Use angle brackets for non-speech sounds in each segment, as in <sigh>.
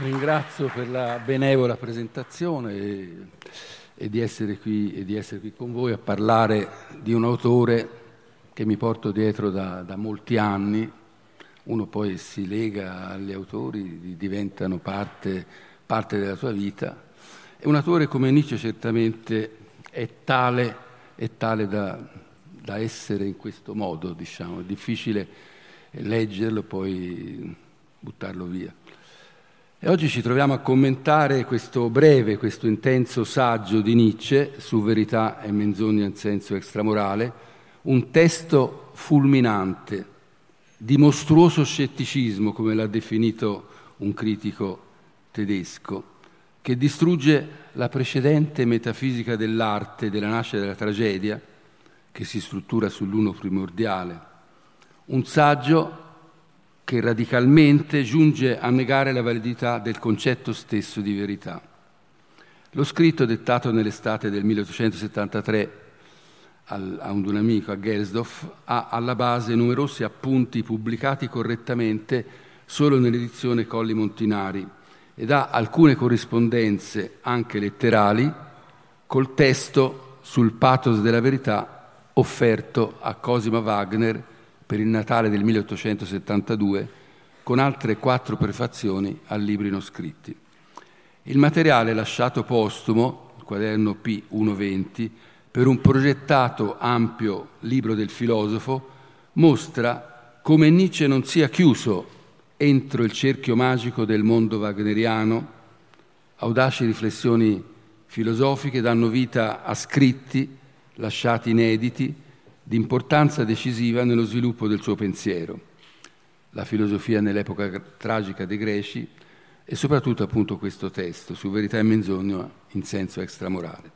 Ringrazio per la benevola presentazione e, e, di qui, e, di essere qui, con voi a parlare di un autore che mi porto dietro da, da molti anni. Uno poi si lega agli autori, diventano parte, parte della sua vita. E un autore come Nietzsche certamente è tale, è tale da, da essere in questo modo, diciamo. È difficile leggerlo, poi buttarlo via. E oggi ci troviamo a commentare questo breve, questo intenso saggio di Nietzsche su verità e menzogna in senso extramorale, un testo fulminante, di mostruoso scetticismo, come l'ha definito un critico tedesco, che distrugge la precedente metafisica dell'arte, della nascita della tragedia, che si struttura sull'uno primordiale. Un saggio che radicalmente giunge a negare la validità del concetto stesso di verità. Lo scritto dettato nell'estate del 1873 al, a un amico a Gelsdorf ha alla base numerosi appunti pubblicati correttamente solo nell'edizione Colli Montinari ed ha alcune corrispondenze anche letterali col testo sul pathos della verità offerto a Cosima Wagner per il Natale del 1872 con altre quattro prefazioni al libri non scritti. Il materiale lasciato postumo, il quaderno P120, per un progettato ampio libro del filosofo, mostra come Nietzsche non sia chiuso entro il cerchio magico del mondo wagneriano. Audaci riflessioni filosofiche danno vita a scritti lasciati inediti di importanza decisiva nello sviluppo del suo pensiero, la filosofia nell'epoca tragica dei greci e soprattutto appunto questo testo su verità e menzogna in senso extramorale.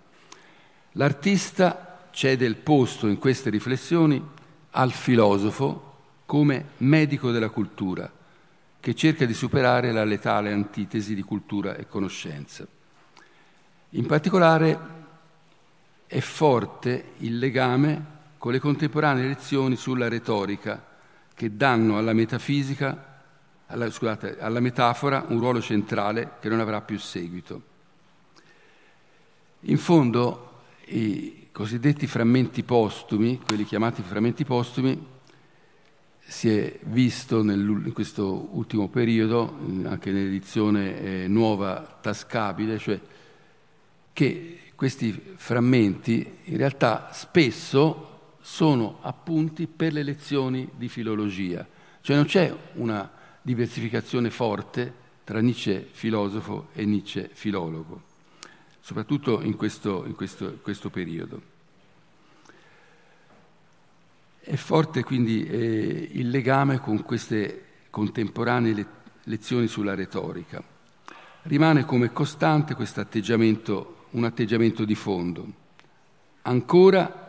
L'artista cede il posto in queste riflessioni al filosofo come medico della cultura, che cerca di superare la letale antitesi di cultura e conoscenza. In particolare è forte il legame con le contemporanee lezioni sulla retorica che danno alla metafisica, alla, scusate, alla metafora un ruolo centrale che non avrà più seguito. In fondo i cosiddetti frammenti postumi, quelli chiamati frammenti postumi, si è visto nel, in questo ultimo periodo, anche nell'edizione eh, nuova tascabile, cioè che questi frammenti in realtà spesso sono appunti per le lezioni di filologia, cioè non c'è una diversificazione forte tra Nietzsche filosofo e Nietzsche filologo, soprattutto in questo, in questo, questo periodo. È forte quindi eh, il legame con queste contemporanee le, lezioni sulla retorica. Rimane come costante questo atteggiamento, un atteggiamento di fondo. Ancora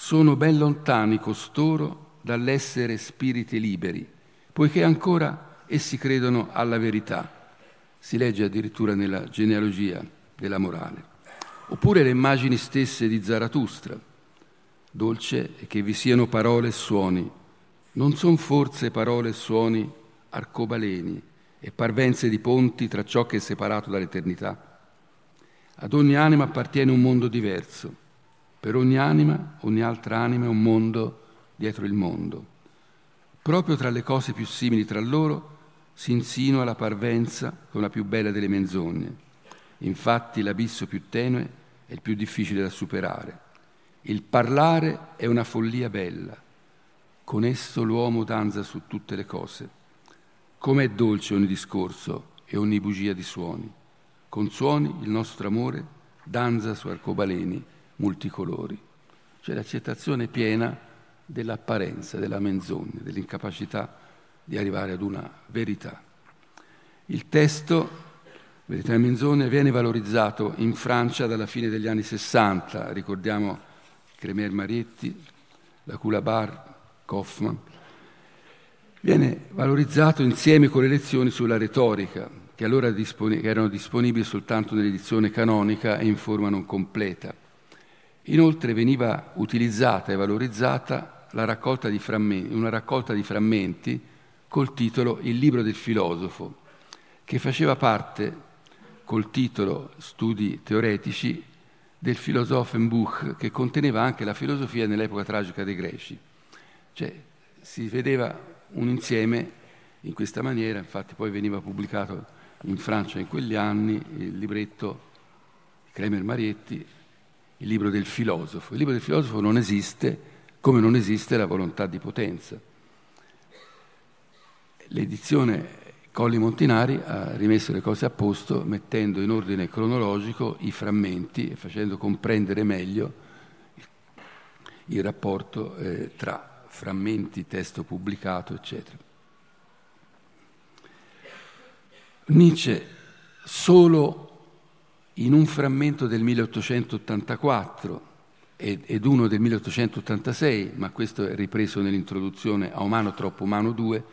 sono ben lontani costoro dall'essere spiriti liberi, poiché ancora essi credono alla verità. Si legge addirittura nella genealogia della morale. Oppure le immagini stesse di Zarathustra. Dolce è che vi siano parole e suoni. Non son forse parole e suoni arcobaleni e parvenze di ponti tra ciò che è separato dall'eternità. Ad ogni anima appartiene un mondo diverso per ogni anima, ogni altra anima è un mondo dietro il mondo. Proprio tra le cose più simili tra loro si insinua la parvenza con la più bella delle menzogne. Infatti l'abisso più tenue è il più difficile da superare. Il parlare è una follia bella. Con esso l'uomo danza su tutte le cose. Com'è dolce ogni discorso e ogni bugia di suoni. Con suoni il nostro amore danza su arcobaleni multicolori, cioè l'accettazione piena dell'apparenza, della menzogna, dell'incapacità di arrivare ad una verità. Il testo, Verità e menzogna, viene valorizzato in Francia dalla fine degli anni Sessanta, ricordiamo Cremer Marietti, la Culabar, Kaufmann, viene valorizzato insieme con le lezioni sulla retorica, che allora dispone- erano disponibili soltanto nell'edizione canonica e in forma non completa. Inoltre veniva utilizzata e valorizzata raccolta frammenti, una raccolta di frammenti col titolo Il libro del filosofo, che faceva parte, col titolo Studi teoretici, del Philosophenbuch, che conteneva anche la filosofia nell'epoca tragica dei greci. Cioè, si vedeva un insieme in questa maniera, infatti poi veniva pubblicato in Francia in quegli anni il libretto Kremer Marietti, il libro del filosofo. Il libro del filosofo non esiste come non esiste la volontà di potenza. L'edizione Colli Montinari ha rimesso le cose a posto mettendo in ordine cronologico i frammenti e facendo comprendere meglio il rapporto eh, tra frammenti, testo pubblicato, eccetera. Nietzsche solo in un frammento del 1884 ed uno del 1886, ma questo è ripreso nell'introduzione a Umano troppo umano 2,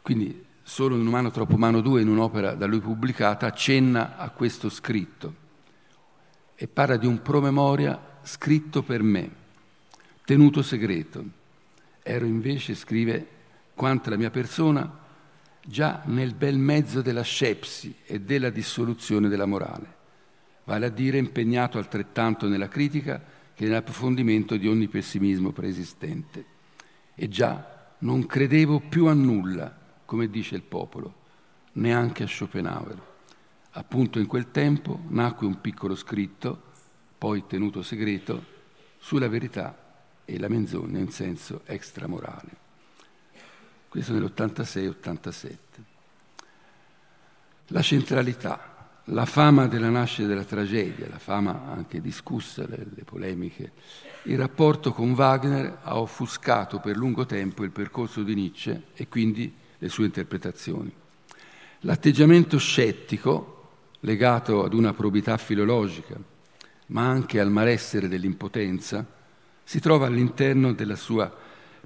quindi solo in Umano troppo umano 2, in un'opera da lui pubblicata, accenna a questo scritto e parla di un promemoria scritto per me, tenuto segreto. Ero invece, scrive, quanto la mia persona, già nel bel mezzo della scepsi e della dissoluzione della morale, vale a dire impegnato altrettanto nella critica che nell'approfondimento di ogni pessimismo preesistente. E già non credevo più a nulla, come dice il popolo, neanche a Schopenhauer. Appunto in quel tempo nacque un piccolo scritto, poi tenuto segreto, sulla verità e la menzogna in senso extramorale. Questo nell'86-87. La centralità la fama della nascita della tragedia, la fama anche discussa, le, le, polemiche, il rapporto con Wagner ha offuscato per lungo tempo il percorso di Nietzsche e quindi le sue interpretazioni. L'atteggiamento scettico, legato ad una probità filologica, ma anche al malessere dell'impotenza, si trova all'interno della sua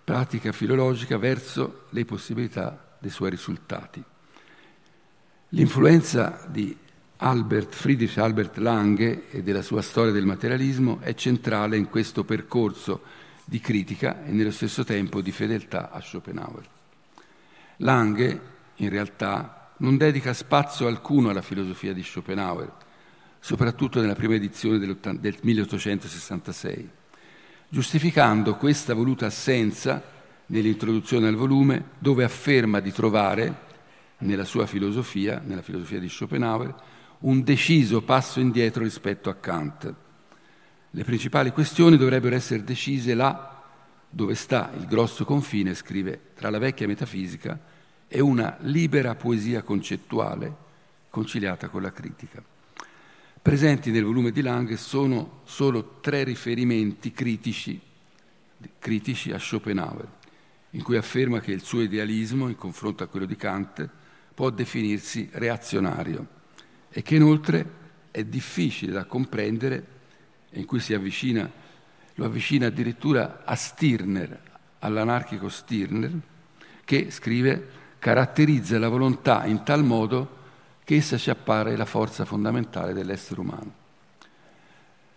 pratica filologica verso le possibilità dei suoi risultati. L'influenza di Albert, Friedrich Albert Lange e della sua storia del materialismo è centrale in questo percorso di critica e nello stesso tempo di fedeltà a Schopenhauer. Lange, in realtà, non dedica spazio alcuno alla filosofia di Schopenhauer, soprattutto nella prima edizione del 1866, giustificando questa voluta assenza nell'introduzione al volume dove afferma di trovare nella sua filosofia, nella filosofia di Schopenhauer, un deciso passo indietro rispetto a Kant. Le principali questioni dovrebbero essere decise là dove sta il grosso confine, scrive, tra la vecchia metafisica e una libera poesia concettuale conciliata con la critica. Presenti nel volume di Lang sono solo tre riferimenti critici, critici a Schopenhauer, in cui afferma che il suo idealismo, in confronto a quello di Kant, può definirsi reazionario e che inoltre è difficile da comprendere e in cui si avvicina, lo avvicina addirittura a Stirner, all'anarchico Stirner, che scrive caratterizza la volontà in tal modo che essa ci appare la forza fondamentale dell'essere umano.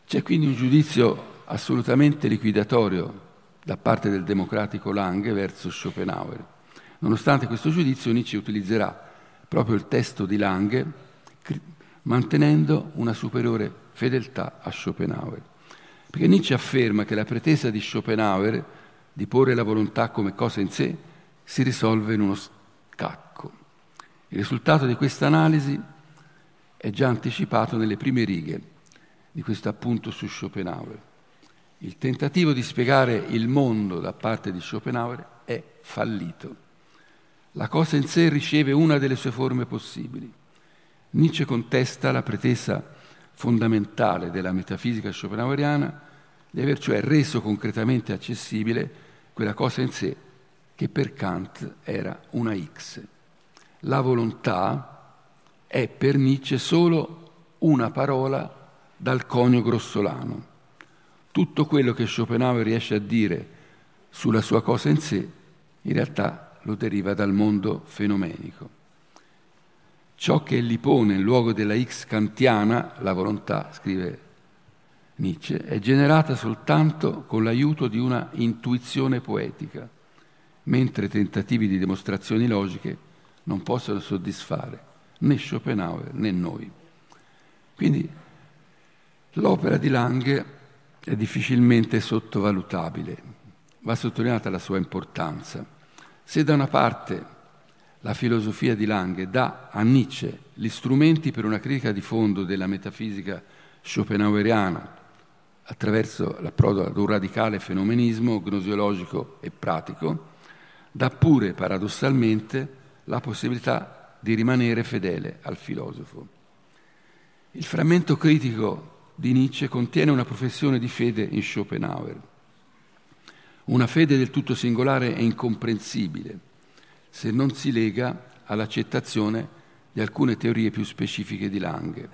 C'è quindi un giudizio assolutamente liquidatorio da parte del democratico Lange verso Schopenhauer. Nonostante questo giudizio, Nietzsche utilizzerà proprio il testo di Lange mantenendo una superiore fedeltà a Schopenhauer. Perché Nietzsche afferma che la pretesa di Schopenhauer di porre la volontà come cosa in sé si risolve in uno scacco. Il risultato di questa analisi è già anticipato nelle prime righe di questo appunto su Schopenhauer. Il tentativo di spiegare il mondo da parte di Schopenhauer è fallito. La cosa in sé riceve una delle sue forme possibili. Nietzsche contesta la pretesa fondamentale della metafisica schopenhaueriana di aver cioè reso concretamente accessibile quella cosa in sé che per Kant era una X. La volontà è per Nietzsche solo una parola dal conio grossolano. Tutto quello che Schopenhauer riesce a dire sulla sua cosa in sé, in realtà lo deriva dal mondo fenomenico. Ciò che egli pone in luogo della X kantiana, la volontà, scrive Nietzsche, è generata soltanto con l'aiuto di una intuizione poetica, mentre tentativi di dimostrazioni logiche non possono soddisfare né Schopenhauer né noi. Quindi l'opera di Lange è difficilmente sottovalutabile, va sottolineata la sua importanza. Se da una parte la filosofia di Lange dà a Nietzsche gli strumenti per una critica di fondo della metafisica schopenhaueriana attraverso l'approdo ad un radicale fenomenismo gnosiologico e pratico, dà pure paradossalmente la possibilità di rimanere fedele al filosofo. Il frammento critico di Nietzsche contiene una professione di fede in Schopenhauer, una fede del tutto singolare e incomprensibile, se non si lega all'accettazione di alcune teorie più specifiche di Lange.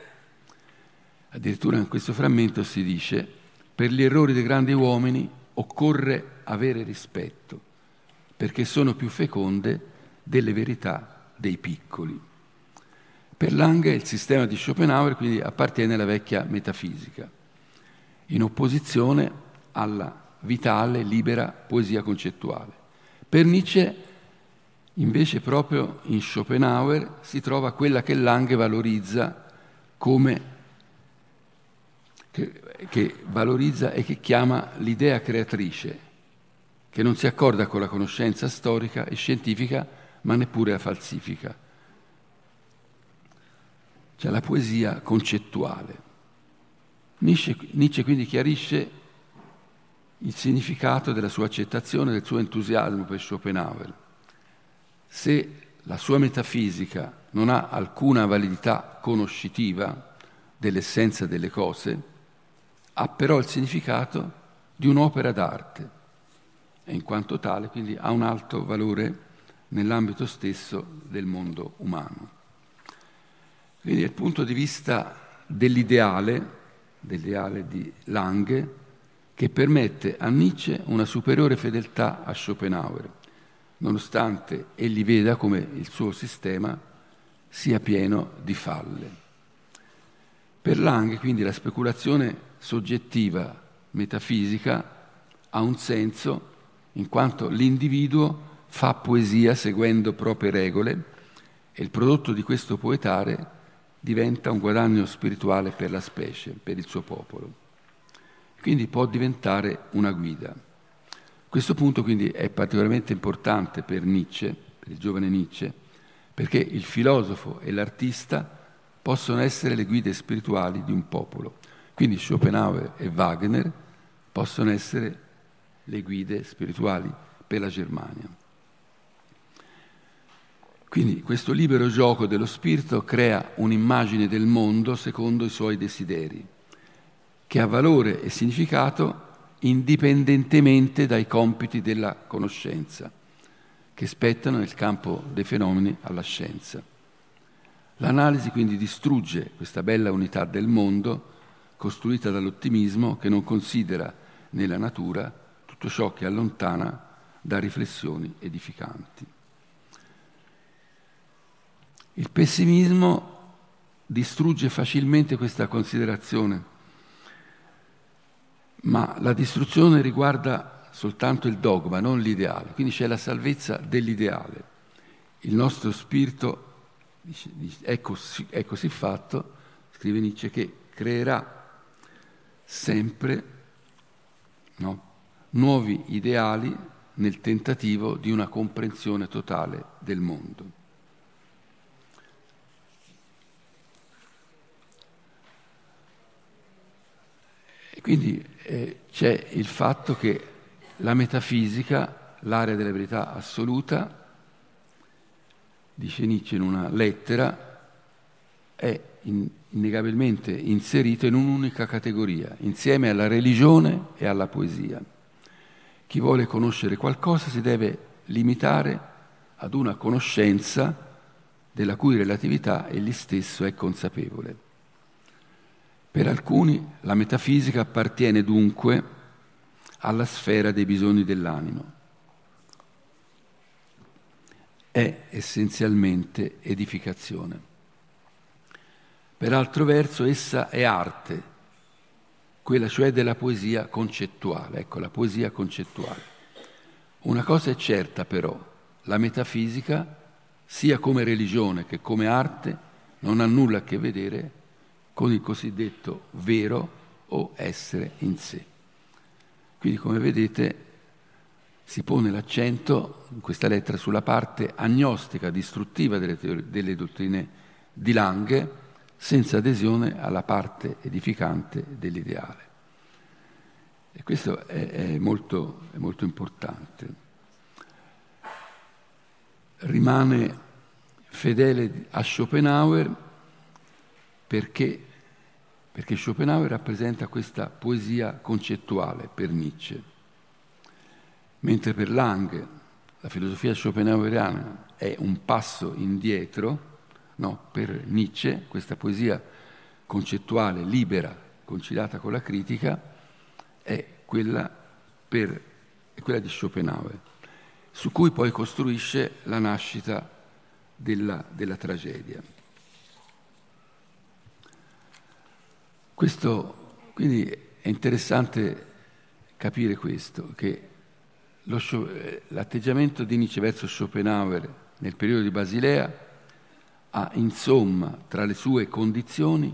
Addirittura in questo frammento si dice, per gli errori dei grandi uomini occorre avere rispetto, perché sono più feconde delle verità dei piccoli. Per Lange il sistema di Schopenhauer quindi appartiene alla vecchia metafisica, in opposizione alla vitale, libera poesia concettuale. Per Nietzsche invece proprio in Schopenhauer si trova quella che Lange valorizza come che, che valorizza e che chiama l'idea creatrice, che non si accorda con la conoscenza storica e scientifica, ma neppure la falsifica. Cioè la poesia concettuale. Nietzsche, Nietzsche quindi chiarisce il significato della sua accettazione, del suo entusiasmo per Schopenhauer. Se la sua metafisica non ha alcuna validità conoscitiva dell'essenza delle cose, ha però il significato di un'opera d'arte e in quanto tale quindi ha un alto valore nell'ambito stesso del mondo umano. Quindi dal punto di vista dell'ideale, dell'ideale di Lange, che permette a Nietzsche una superiore fedeltà a Schopenhauer, nonostante egli veda come il suo sistema sia pieno di falle. Per Lange quindi la speculazione soggettiva metafisica ha un senso in quanto l'individuo fa poesia seguendo proprie regole e il prodotto di questo poetare diventa un guadagno spirituale per la specie, per il suo popolo. Quindi può diventare una guida. Questo punto quindi è particolarmente importante per Nietzsche, per il giovane Nietzsche, perché il filosofo e l'artista possono essere le guide spirituali di un popolo. Quindi Schopenhauer e Wagner possono essere le guide spirituali per la Germania. Quindi questo libero gioco dello spirito crea un'immagine del mondo secondo i suoi desideri, che ha valore e significato indipendentemente dai compiti della conoscenza, che spettano nel campo dei fenomeni alla scienza. L'analisi quindi distrugge questa bella unità del mondo costruita dall'ottimismo che non considera nella natura tutto ciò che allontana da riflessioni edificanti. Il pessimismo distrugge facilmente questa considerazione, ma la distruzione riguarda soltanto il dogma, non l'ideale, quindi c'è la salvezza dell'ideale. Il nostro spirito è così, è così fatto, scrive Nietzsche, che creerà sempre no, nuovi ideali nel tentativo di una comprensione totale del mondo. Quindi eh, c'è il fatto che la metafisica, l'area della verità assoluta, dice Nietzsche in una lettera, è innegabilmente inserito in un'unica categoria, insieme alla religione e alla poesia. Chi vuole conoscere qualcosa si deve limitare ad una conoscenza della cui relatività egli stesso è consapevole. Per alcuni la metafisica appartiene dunque alla sfera dei bisogni dell'animo. È essenzialmente edificazione. Per altro verso essa è arte, quella cioè della poesia concettuale, ecco la poesia concettuale. Una cosa è certa però, la metafisica, sia come religione che come arte, non ha nulla a che vedere con il cosiddetto vero o essere in sé. Quindi come vedete si pone l'accento in questa lettera sulla parte agnostica, distruttiva delle, teorie, delle dottrine di Lange, senza adesione alla parte edificante dell'ideale. E questo è, è, molto, è molto importante. Rimane fedele a Schopenhauer perché, perché Schopenhauer rappresenta questa poesia concettuale per Nietzsche, mentre per Lange la filosofia schopenhaueriana è un passo indietro, no, per Nietzsche questa poesia concettuale libera, conciliata con la critica, è quella, per, è quella di Schopenhauer, su cui poi costruisce la nascita della, della tragedia. Questo, quindi è interessante capire questo, che lo, l'atteggiamento di Nietzsche verso Schopenhauer nel periodo di Basilea ha insomma tra le sue condizioni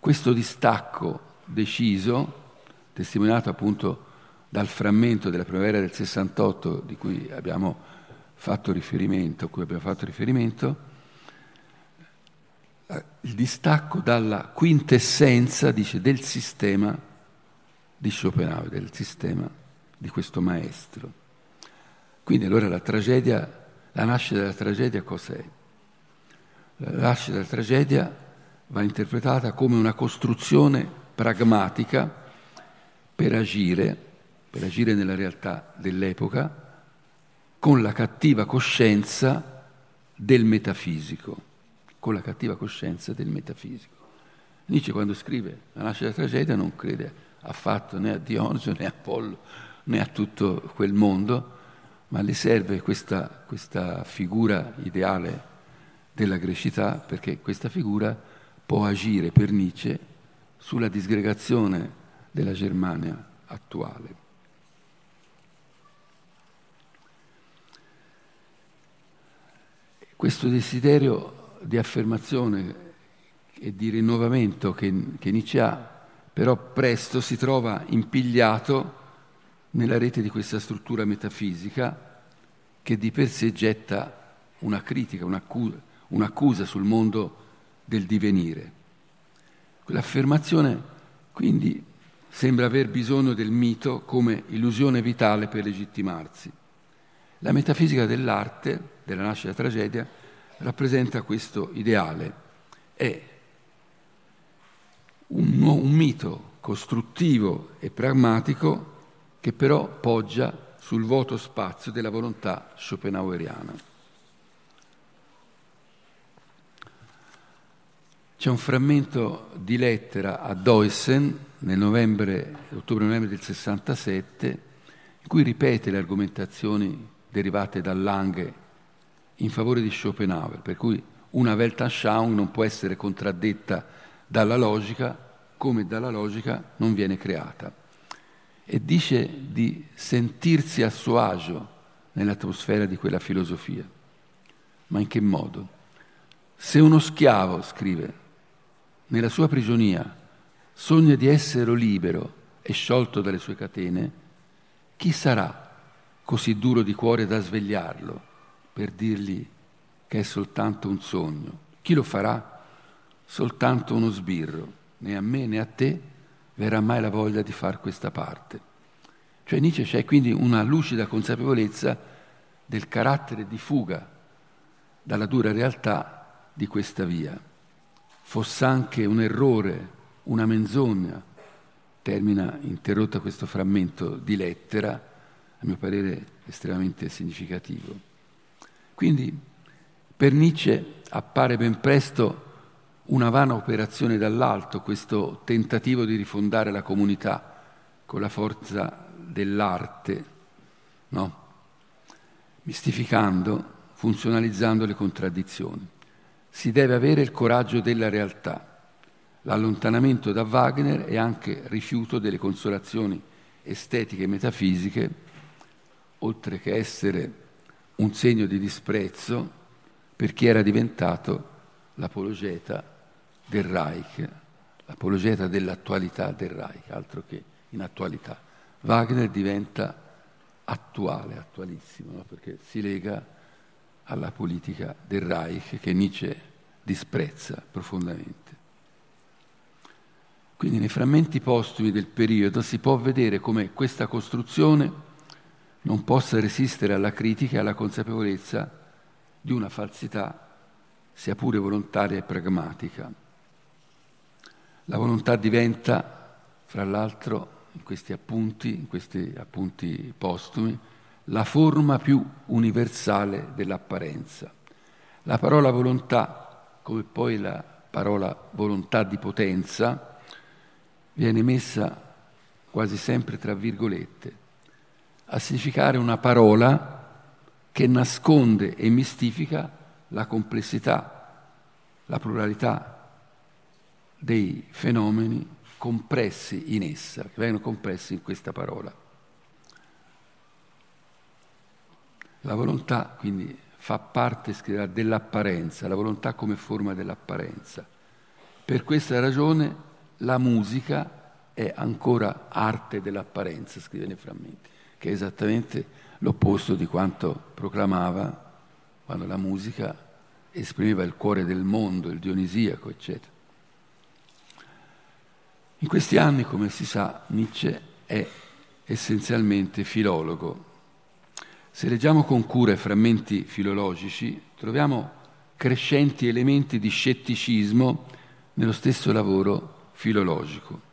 questo distacco deciso, testimoniato appunto dal frammento della primavera del 68 di cui abbiamo fatto riferimento, cui abbiamo fatto riferimento, eh, il distacco dalla quintessenza, dice, del sistema di Schopenhauer, del sistema di questo maestro. Quindi allora la tragedia, la nascita della tragedia cos'è? La nascita della tragedia va interpretata come una costruzione pragmatica per agire, per agire nella realtà dell'epoca, con la cattiva coscienza del metafisico, con la cattiva coscienza del metafisico. Nietzsche quando scrive La nascita della tragedia non crede affatto né a Dionisio né a Apollo né a tutto quel mondo, ma le serve questa, questa figura ideale della grecità perché questa figura può agire per Nietzsche sulla disgregazione della Germania attuale. Questo desiderio di affermazione e di rinnovamento che, che Nietzsche ha, però presto si trova impigliato nella rete di questa struttura metafisica che di per sé getta una critica, un'accusa, un'accusa sul mondo del divenire. Quell'affermazione quindi sembra aver bisogno del mito come illusione vitale per legittimarsi. La metafisica dell'arte, della nascita della tragedia, rappresenta questo ideale. È un, un mito costruttivo e pragmatico che però poggia sul vuoto spazio della volontà schopenhaueriana. C'è un frammento di lettera a Deussen nel novembre, ottobre-novembre del 67 in cui ripete le argomentazioni derivate da Lange in favore di Schopenhauer, per cui una Weltanschauung non può essere contraddetta dalla logica come dalla logica non viene creata. E dice di sentirsi a suo agio nell'atmosfera di quella filosofia. Ma in che modo? Se uno schiavo, scrive, nella sua prigionia sogna di essere libero e sciolto dalle sue catene, chi sarà così duro di cuore da svegliarlo per dirgli che è soltanto un sogno. Chi lo farà? Soltanto uno sbirro. Né a me né a te verrà mai la voglia di far questa parte. Cioè Nietzsche c'è quindi una lucida consapevolezza del carattere di fuga dalla dura realtà di questa via. Fosse anche un errore, una menzogna, termina interrotta questo frammento di lettera, a mio parere estremamente significativo. Quindi per Nietzsche appare ben presto una vana operazione dall'alto, questo tentativo di rifondare la comunità con la forza dell'arte, no? mistificando, funzionalizzando le contraddizioni. Si deve avere il coraggio della realtà. L'allontanamento da Wagner è anche rifiuto delle consolazioni estetiche e metafisiche oltre che essere un segno di disprezzo per chi era diventato l'apologeta del Reich, l'apologeta dell'attualità del Reich, altro che in attualità. Wagner diventa attuale, attualissimo, no? perché si lega alla politica del Reich che Nietzsche disprezza profondamente. Quindi nei frammenti postumi del periodo si può vedere come questa costruzione non possa resistere alla critica e alla consapevolezza di una falsità, sia pure volontaria e pragmatica. La volontà diventa, fra l'altro, in questi appunti, in questi appunti postumi, la forma più universale dell'apparenza. La parola volontà, come poi la parola volontà di potenza, viene messa quasi sempre tra virgolette, a significare una parola che nasconde e mistifica la complessità, la pluralità dei fenomeni compressi in essa, che vengono compressi in questa parola. La volontà quindi fa parte scriverà, dell'apparenza, la volontà come forma dell'apparenza. Per questa ragione la musica è ancora arte dell'apparenza, scrive nei frammenti, che è esattamente l'opposto di quanto proclamava quando la musica esprimeva il cuore del mondo, il dionisiaco, eccetera. In questi anni, come si sa, Nietzsche è essenzialmente filologo. Se leggiamo con cura i frammenti filologici, troviamo crescenti elementi di scetticismo nello stesso lavoro filologico.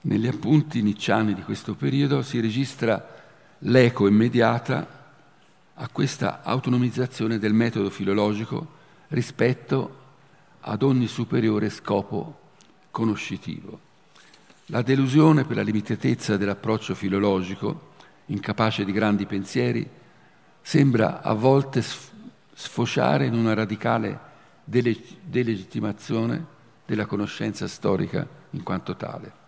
Negli appunti nicciani di questo periodo si registra l'eco immediata a questa autonomizzazione del metodo filologico rispetto ad ogni superiore scopo conoscitivo. La delusione per la limitatezza dell'approccio filologico, incapace di grandi pensieri, sembra a volte sfociare in una radicale delegittimazione della conoscenza storica in quanto tale.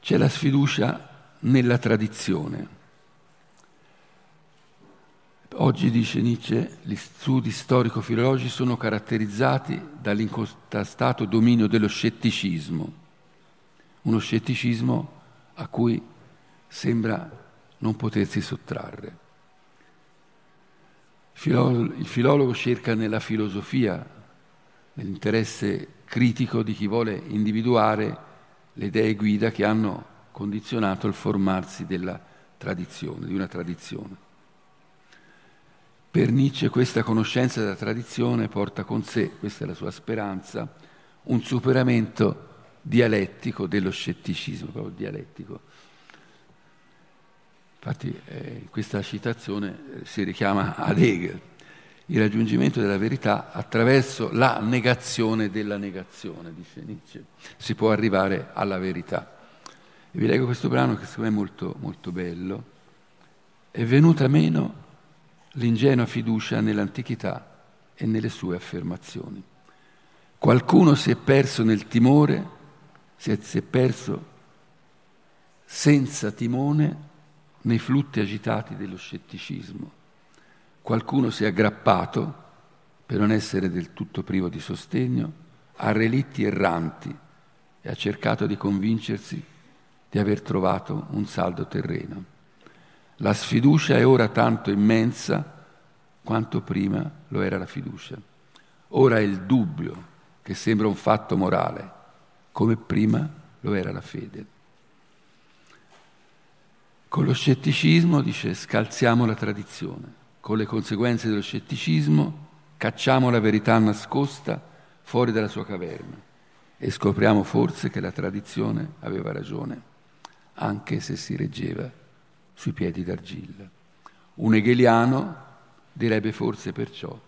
C'è la sfiducia nella tradizione. Oggi, dice Nietzsche, gli studi storico-filologici sono caratterizzati dall'incontestato dominio dello scetticismo, uno scetticismo a cui sembra non potersi sottrarre. Il filologo cerca nella filosofia, nell'interesse critico di chi vuole individuare le idee guida che hanno condizionato il formarsi della tradizione, di una tradizione. Per Nietzsche questa conoscenza della tradizione porta con sé, questa è la sua speranza, un superamento dialettico dello scetticismo, proprio dialettico. Infatti eh, questa citazione eh, si richiama ad Hegel, il raggiungimento della verità attraverso la negazione della negazione, dice Nietzsche. Si può arrivare alla verità. E vi leggo questo brano che secondo me è molto, molto bello. È venuta meno l'ingenua fiducia nell'antichità e nelle sue affermazioni. Qualcuno si è perso nel timore, si è, si è perso senza timone nei flutti agitati dello scetticismo. Qualcuno si è aggrappato, per non essere del tutto privo di sostegno, a relitti erranti e ha cercato di convincersi di aver trovato un saldo terreno. La sfiducia è ora tanto immensa quanto prima lo era la fiducia. Ora è il dubbio che sembra un fatto morale, come prima lo era la fede. Con lo scetticismo, dice, scalziamo la tradizione. Con le conseguenze dello scetticismo cacciamo la verità nascosta fuori dalla sua caverna e scopriamo forse che la tradizione aveva ragione, anche se si reggeva sui piedi d'argilla. Un hegeliano direbbe forse perciò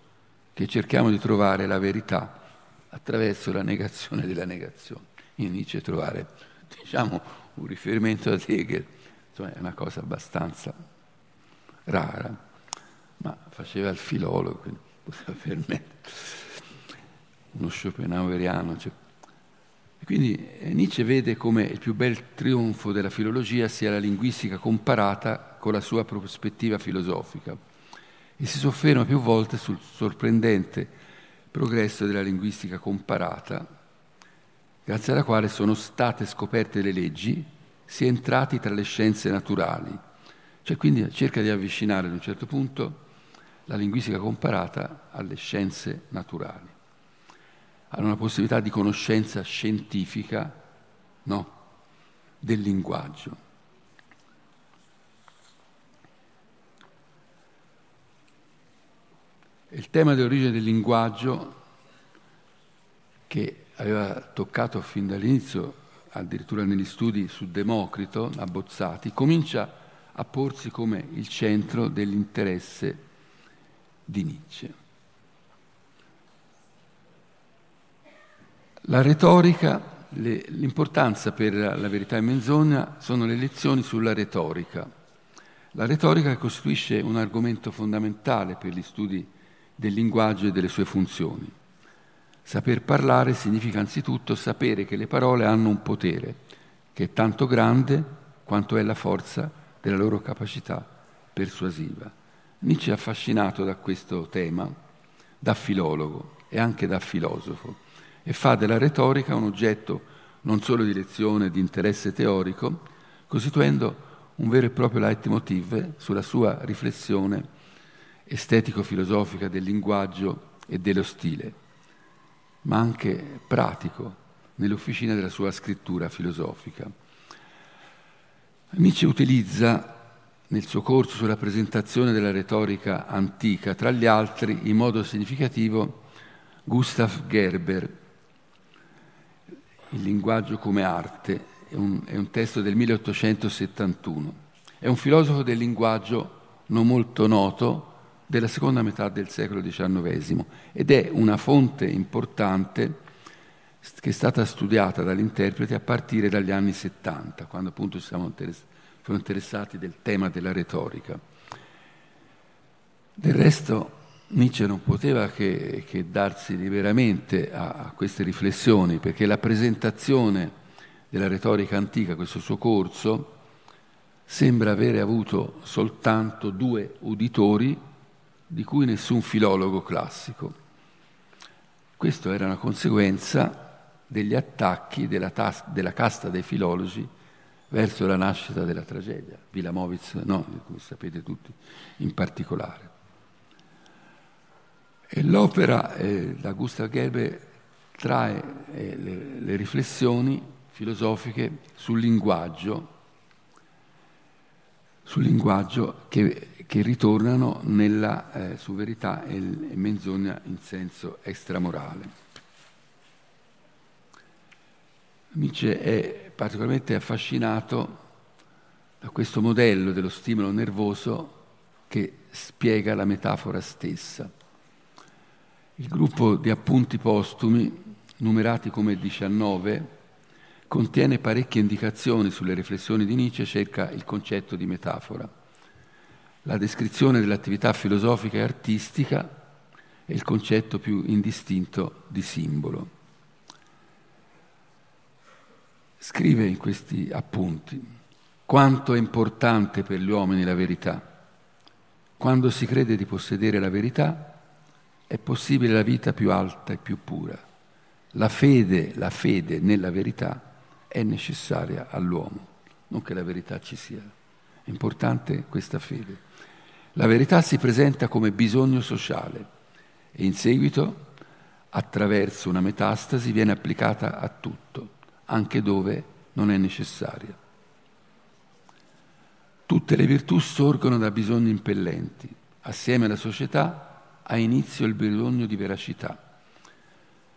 che cerchiamo di trovare la verità attraverso la negazione della negazione. In Nietzsche trovare, diciamo, un riferimento ad Hegel, insomma, è una cosa abbastanza rara, ma faceva il filologo, quindi poteva <laughs> permettere. Uno schopenhaueriano, cioè quindi eh, Nietzsche vede come il più bel trionfo della filologia sia la linguistica comparata con la sua prospettiva filosofica e si sofferma più volte sul sorprendente progresso della linguistica comparata, grazie alla quale sono state scoperte le leggi, si è entrati tra le scienze naturali. Cioè quindi cerca di avvicinare ad un certo punto la linguistica comparata alle scienze naturali. Hanno una possibilità di conoscenza scientifica no, del linguaggio. Il tema dell'origine del linguaggio, che aveva toccato fin dall'inizio, addirittura negli studi su Democrito, abbozzati, comincia a porsi come il centro dell'interesse di Nietzsche. La retorica, le, l'importanza per la verità e menzogna sono le lezioni sulla retorica. La retorica costituisce un argomento fondamentale per gli studi del linguaggio e delle sue funzioni. Saper parlare significa anzitutto sapere che le parole hanno un potere che è tanto grande quanto è la forza della loro capacità persuasiva. Nietzsche è affascinato da questo tema, da filologo e anche da filosofo, e fa della retorica un oggetto non solo di lezione e di interesse teorico, costituendo un vero e proprio leitmotiv sulla sua riflessione estetico-filosofica del linguaggio e dello stile, ma anche pratico nell'officina della sua scrittura filosofica. Nietzsche utilizza nel suo corso sulla presentazione della retorica antica, tra gli altri, in modo significativo, Gustav Gerber, Il linguaggio come arte, è un, è un testo del 1871. È un filosofo del linguaggio non molto noto, della seconda metà del secolo XIX ed è una fonte importante che è stata studiata dagli interpreti a partire dagli anni 70, quando appunto siamo interess- sono interessati del tema della retorica. Del resto Nietzsche non poteva che, che darsi liberamente a, a queste riflessioni, perché la presentazione della retorica antica, questo suo corso, sembra avere avuto soltanto due uditori di cui nessun filologo classico. Questo era una conseguenza degli attacchi della, tas- della casta dei filologi verso la nascita della tragedia, Vilamovitz, no, come sapete tutti, in particolare. E l'opera eh, da Gustav Gerbe trae eh, le, le riflessioni filosofiche sul linguaggio, sul linguaggio che che ritornano nella, eh, su verità e menzogna in senso extramorale. Nietzsche è particolarmente affascinato da questo modello dello stimolo nervoso che spiega la metafora stessa. Il gruppo di appunti postumi, numerati come 19, contiene parecchie indicazioni sulle riflessioni di Nietzsche circa il concetto di metafora la descrizione dell'attività filosofica e artistica è il concetto più indistinto di simbolo. Scrive in questi appunti quanto è importante per gli uomini la verità. Quando si crede di possedere la verità è possibile la vita più alta e più pura. La fede, la fede nella verità è necessaria all'uomo, non che la verità ci sia. È importante questa fede. La verità si presenta come bisogno sociale e in seguito, attraverso una metastasi, viene applicata a tutto, anche dove non è necessaria. Tutte le virtù sorgono da bisogni impellenti. Assieme alla società ha inizio il bisogno di veracità.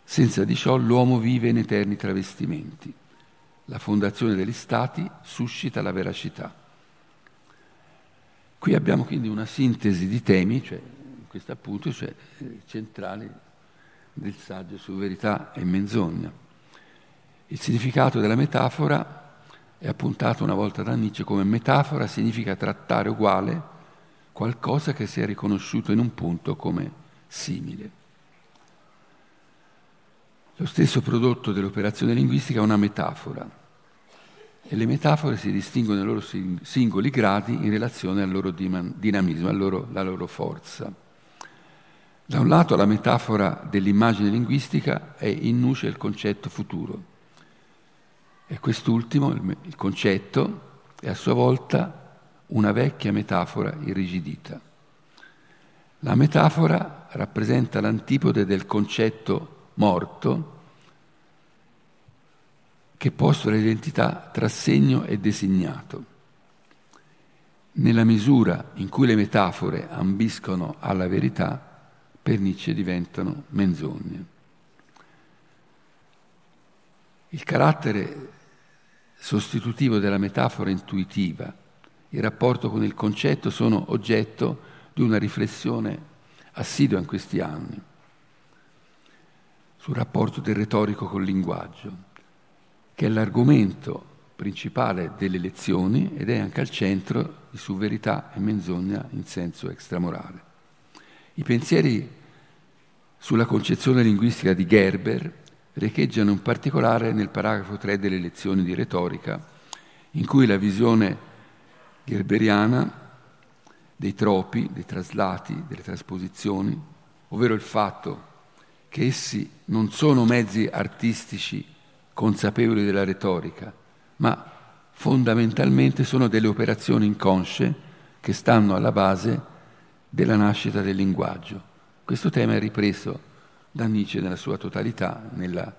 Senza di ciò l'uomo vive in eterni travestimenti. La fondazione degli stati suscita la veracità. Qui abbiamo quindi una sintesi di temi, cioè, questo appunto, cioè, eh, centrali del saggio su verità e menzogna. Il significato della metafora è appuntato una volta da Nietzsche come metafora significa trattare uguale qualcosa che sia riconosciuto in un punto come simile. Lo stesso prodotto dell'operazione linguistica è una metafora e le metafore si distinguono nei loro singoli gradi in relazione al loro dinamismo, alla loro, loro forza. Da un lato la metafora dell'immagine linguistica è in nuce il concetto futuro e quest'ultimo, il concetto, è a sua volta una vecchia metafora irrigidita. La metafora rappresenta l'antipode del concetto morto che posto l'identità tra segno e designato. Nella misura in cui le metafore ambiscono alla verità, per Nietzsche diventano menzogne. Il carattere sostitutivo della metafora intuitiva, il rapporto con il concetto sono oggetto di una riflessione assidua in questi anni sul rapporto del retorico col linguaggio, che è l'argomento principale delle lezioni ed è anche al centro di su verità e menzogna in senso extramorale. I pensieri sulla concezione linguistica di Gerber riecheggiano in particolare nel paragrafo 3 delle lezioni di retorica, in cui la visione gerberiana dei tropi, dei traslati, delle trasposizioni, ovvero il fatto che essi non sono mezzi artistici consapevoli della retorica, ma fondamentalmente sono delle operazioni inconsce che stanno alla base della nascita del linguaggio. Questo tema è ripreso da Nietzsche nella sua totalità nella,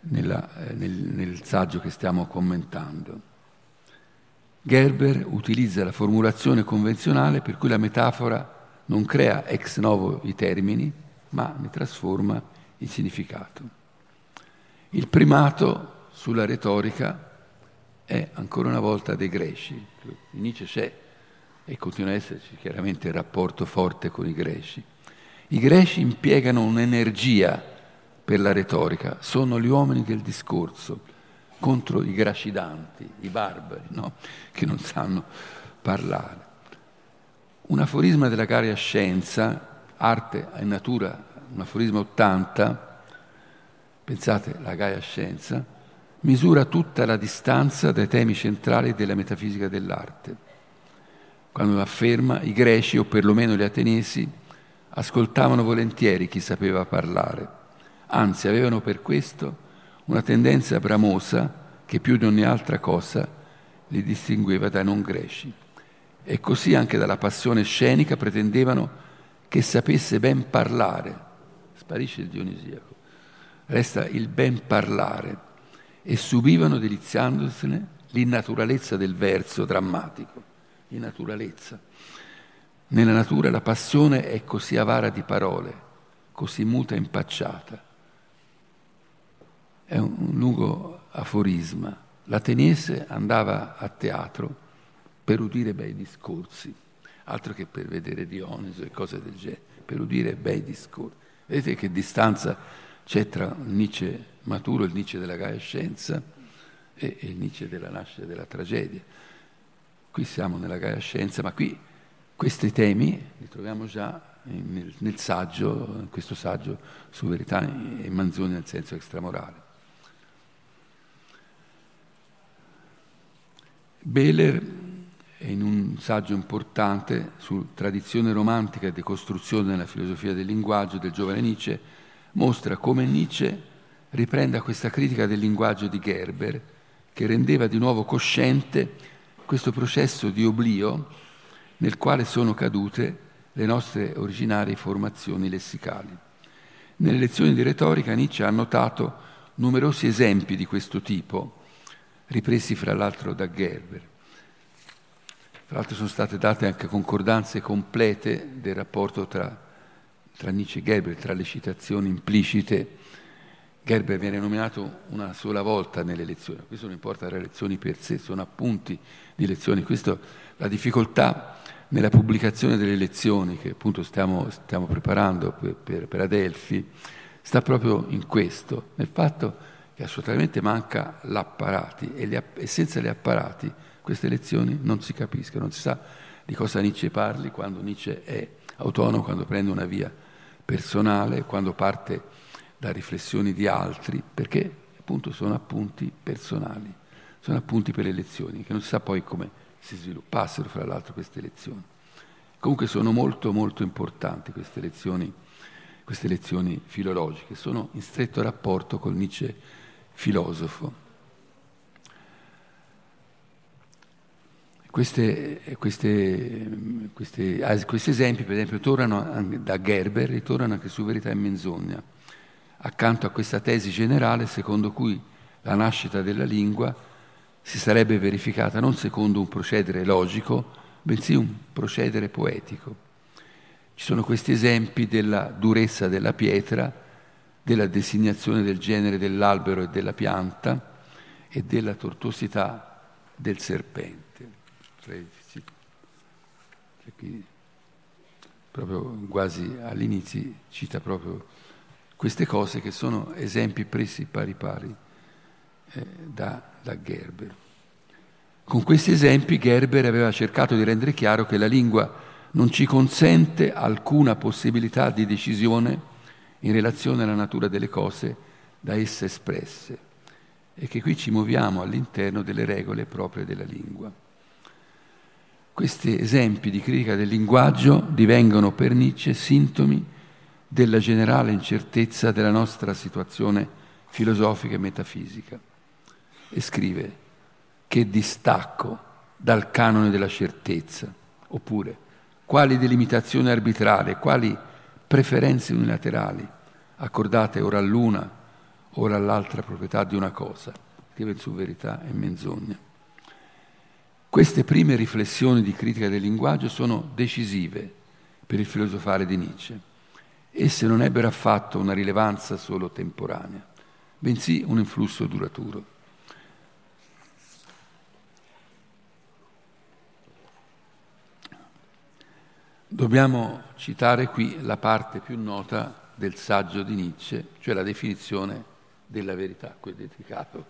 nella, eh, nel, nel saggio che stiamo commentando. Gerber utilizza la formulazione convenzionale per cui la metafora non crea ex novo i termini, ma ne trasforma il significato. Il primato sulla retorica è ancora una volta dei greci. In Nietzsche c'è e continua ad esserci chiaramente il rapporto forte con i greci. I greci impiegano un'energia per la retorica, sono gli uomini del discorso contro i gracidanti, i barbari, no? che non sanno parlare. Un aforisma della Gaia Scienza, arte e natura, un aforisma 80, pensate la Gaia Scienza, misura tutta la distanza dai temi centrali della metafisica dell'arte. Quando afferma i greci, o perlomeno gli ateniesi, ascoltavano volentieri chi sapeva parlare, anzi avevano per questo una tendenza bramosa che più di ogni altra cosa li distingueva dai non greci. E così anche dalla passione scenica pretendevano che sapesse ben parlare. Sparisce il Dionisiaco. Resta il ben parlare e subivano deliziandosene l'innaturalezza del verso drammatico. Innaturalezza. Nella natura la passione è così avara di parole, così muta e impacciata. È un lungo aforisma. L'ateniese andava a teatro per udire bei discorsi, altro che per vedere Dioniso e cose del genere, per udire bei discorsi. Vedete che distanza c'è tra il Nietzsche maturo, il Nietzsche della Gaia Scienza e il Nietzsche della nascita della tragedia. Qui siamo nella Gaia Scienza, ma qui questi temi li troviamo già nel, nel saggio, in questo saggio su verità e manzoni nel senso extramorale. Behler, in un saggio importante su tradizione romantica e decostruzione nella filosofia del linguaggio del giovane Nietzsche, mostra come Nietzsche riprenda questa critica del linguaggio di Gerber, che rendeva di nuovo cosciente questo processo di oblio nel quale sono cadute le nostre originarie formazioni lessicali. Nelle lezioni di retorica Nietzsche ha notato numerosi esempi di questo tipo, ripresi fra l'altro da Gerber. Tra l'altro sono state date anche concordanze complete del rapporto tra, tra Nietzsche e Gerber, tra le citazioni implicite. Gerber viene nominato una sola volta nelle lezioni, questo non importa le lezioni per sé, sono appunti di lezioni, questa la difficoltà nella pubblicazione delle lezioni che appunto stiamo, stiamo preparando per, per, per, Adelphi, sta proprio in questo, nel fatto che assolutamente manca l'apparati e, le, e senza gli apparati queste lezioni non si capiscono, non si sa di cosa Nietzsche parli quando Nietzsche è autonomo, quando prende una via personale, quando parte da riflessioni di altri, perché appunto sono appunti personali, sono appunti per le lezioni, che non si sa poi come si sviluppassero fra l'altro queste lezioni. Comunque sono molto molto importanti queste lezioni, queste lezioni filologiche, sono in stretto rapporto col Nietzsche filosofo. Queste, queste, queste, ah, questi esempi, per esempio, tornano da Gerber, ritornano anche su Verità e Menzogna, accanto a questa tesi generale secondo cui la nascita della lingua si sarebbe verificata non secondo un procedere logico, bensì un procedere poetico. Ci sono questi esempi della durezza della pietra, della designazione del genere dell'albero e della pianta e della tortuosità del serpente. Cioè, qui, proprio quasi all'inizio cita proprio queste cose che sono esempi presi pari pari eh, da, da Gerber. Con questi esempi Gerber aveva cercato di rendere chiaro che la lingua non ci consente alcuna possibilità di decisione in relazione alla natura delle cose da esse espresse e che qui ci muoviamo all'interno delle regole proprie della lingua. Questi esempi di critica del linguaggio divengono per Nietzsche sintomi della generale incertezza della nostra situazione filosofica e metafisica. E scrive, che distacco dal canone della certezza, oppure quali delimitazioni arbitrarie, quali preferenze unilaterali accordate ora all'una, ora all'altra proprietà di una cosa, scrive su verità e menzogna. Queste prime riflessioni di critica del linguaggio sono decisive per il filosofare di Nietzsche. Esse non ebbero affatto una rilevanza solo temporanea, bensì un influsso duraturo. Dobbiamo citare qui la parte più nota del saggio di Nietzsche, cioè la definizione della verità, a cui è dedicato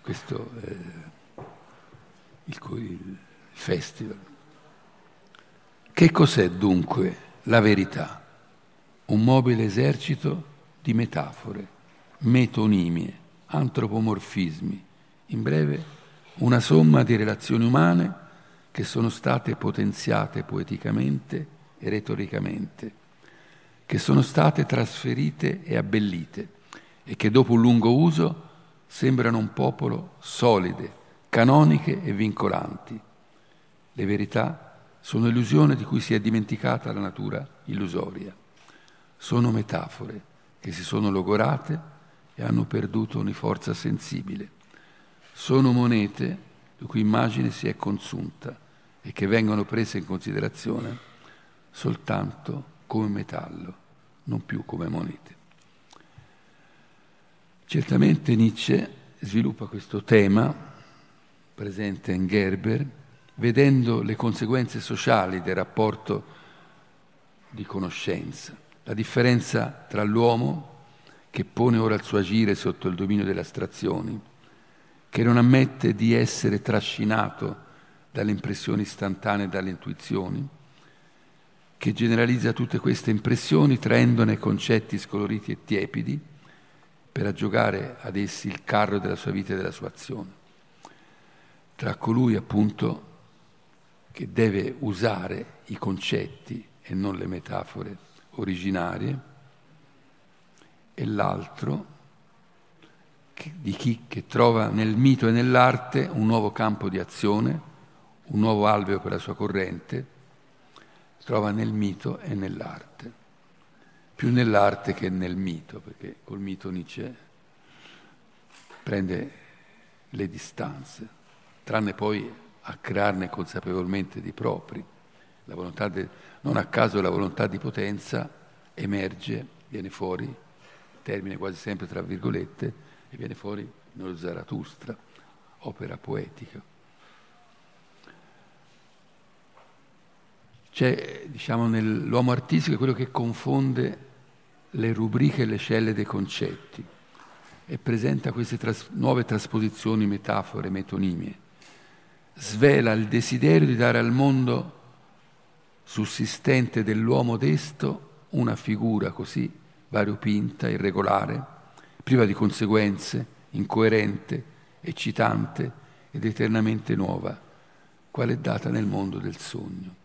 questo, eh, il, il festival. Che cos'è dunque la verità? Un mobile esercito di metafore, metonimie, antropomorfismi, in breve una somma di relazioni umane che sono state potenziate poeticamente e retoricamente, che sono state trasferite e abbellite e che dopo un lungo uso sembrano un popolo solide, canoniche e vincolanti. Le verità sono illusione di cui si è dimenticata la natura illusoria. Sono metafore che si sono logorate e hanno perduto ogni forza sensibile. Sono monete la cui immagine si è consunta e che vengono prese in considerazione soltanto come metallo, non più come monete. Certamente Nietzsche sviluppa questo tema, presente in Gerber, vedendo le conseguenze sociali del rapporto di conoscenza, la differenza tra l'uomo che pone ora il suo agire sotto il dominio delle astrazioni, che non ammette di essere trascinato dalle impressioni istantanee, dalle intuizioni, che generalizza tutte queste impressioni traendone concetti scoloriti e tiepidi per aggiogare ad essi il carro della sua vita e della sua azione. Tra colui appunto che deve usare i concetti e non le metafore originarie e l'altro di chi che trova nel mito e nell'arte un nuovo campo di azione un nuovo alveo per la sua corrente, trova nel mito e nell'arte, più nell'arte che nel mito, perché col mito Nietzsche prende le distanze, tranne poi a crearne consapevolmente di propri. De, non a caso la volontà di potenza emerge, viene fuori, termine quasi sempre tra virgolette, e viene fuori nello Zarathustra, opera poetica. C'è, diciamo, nell'uomo artistico quello che confonde le rubriche e le celle dei concetti e presenta queste tras- nuove trasposizioni, metafore, metonimie. Svela il desiderio di dare al mondo sussistente dell'uomo desto una figura così variopinta, irregolare, priva di conseguenze, incoerente, eccitante ed eternamente nuova, quale è data nel mondo del sogno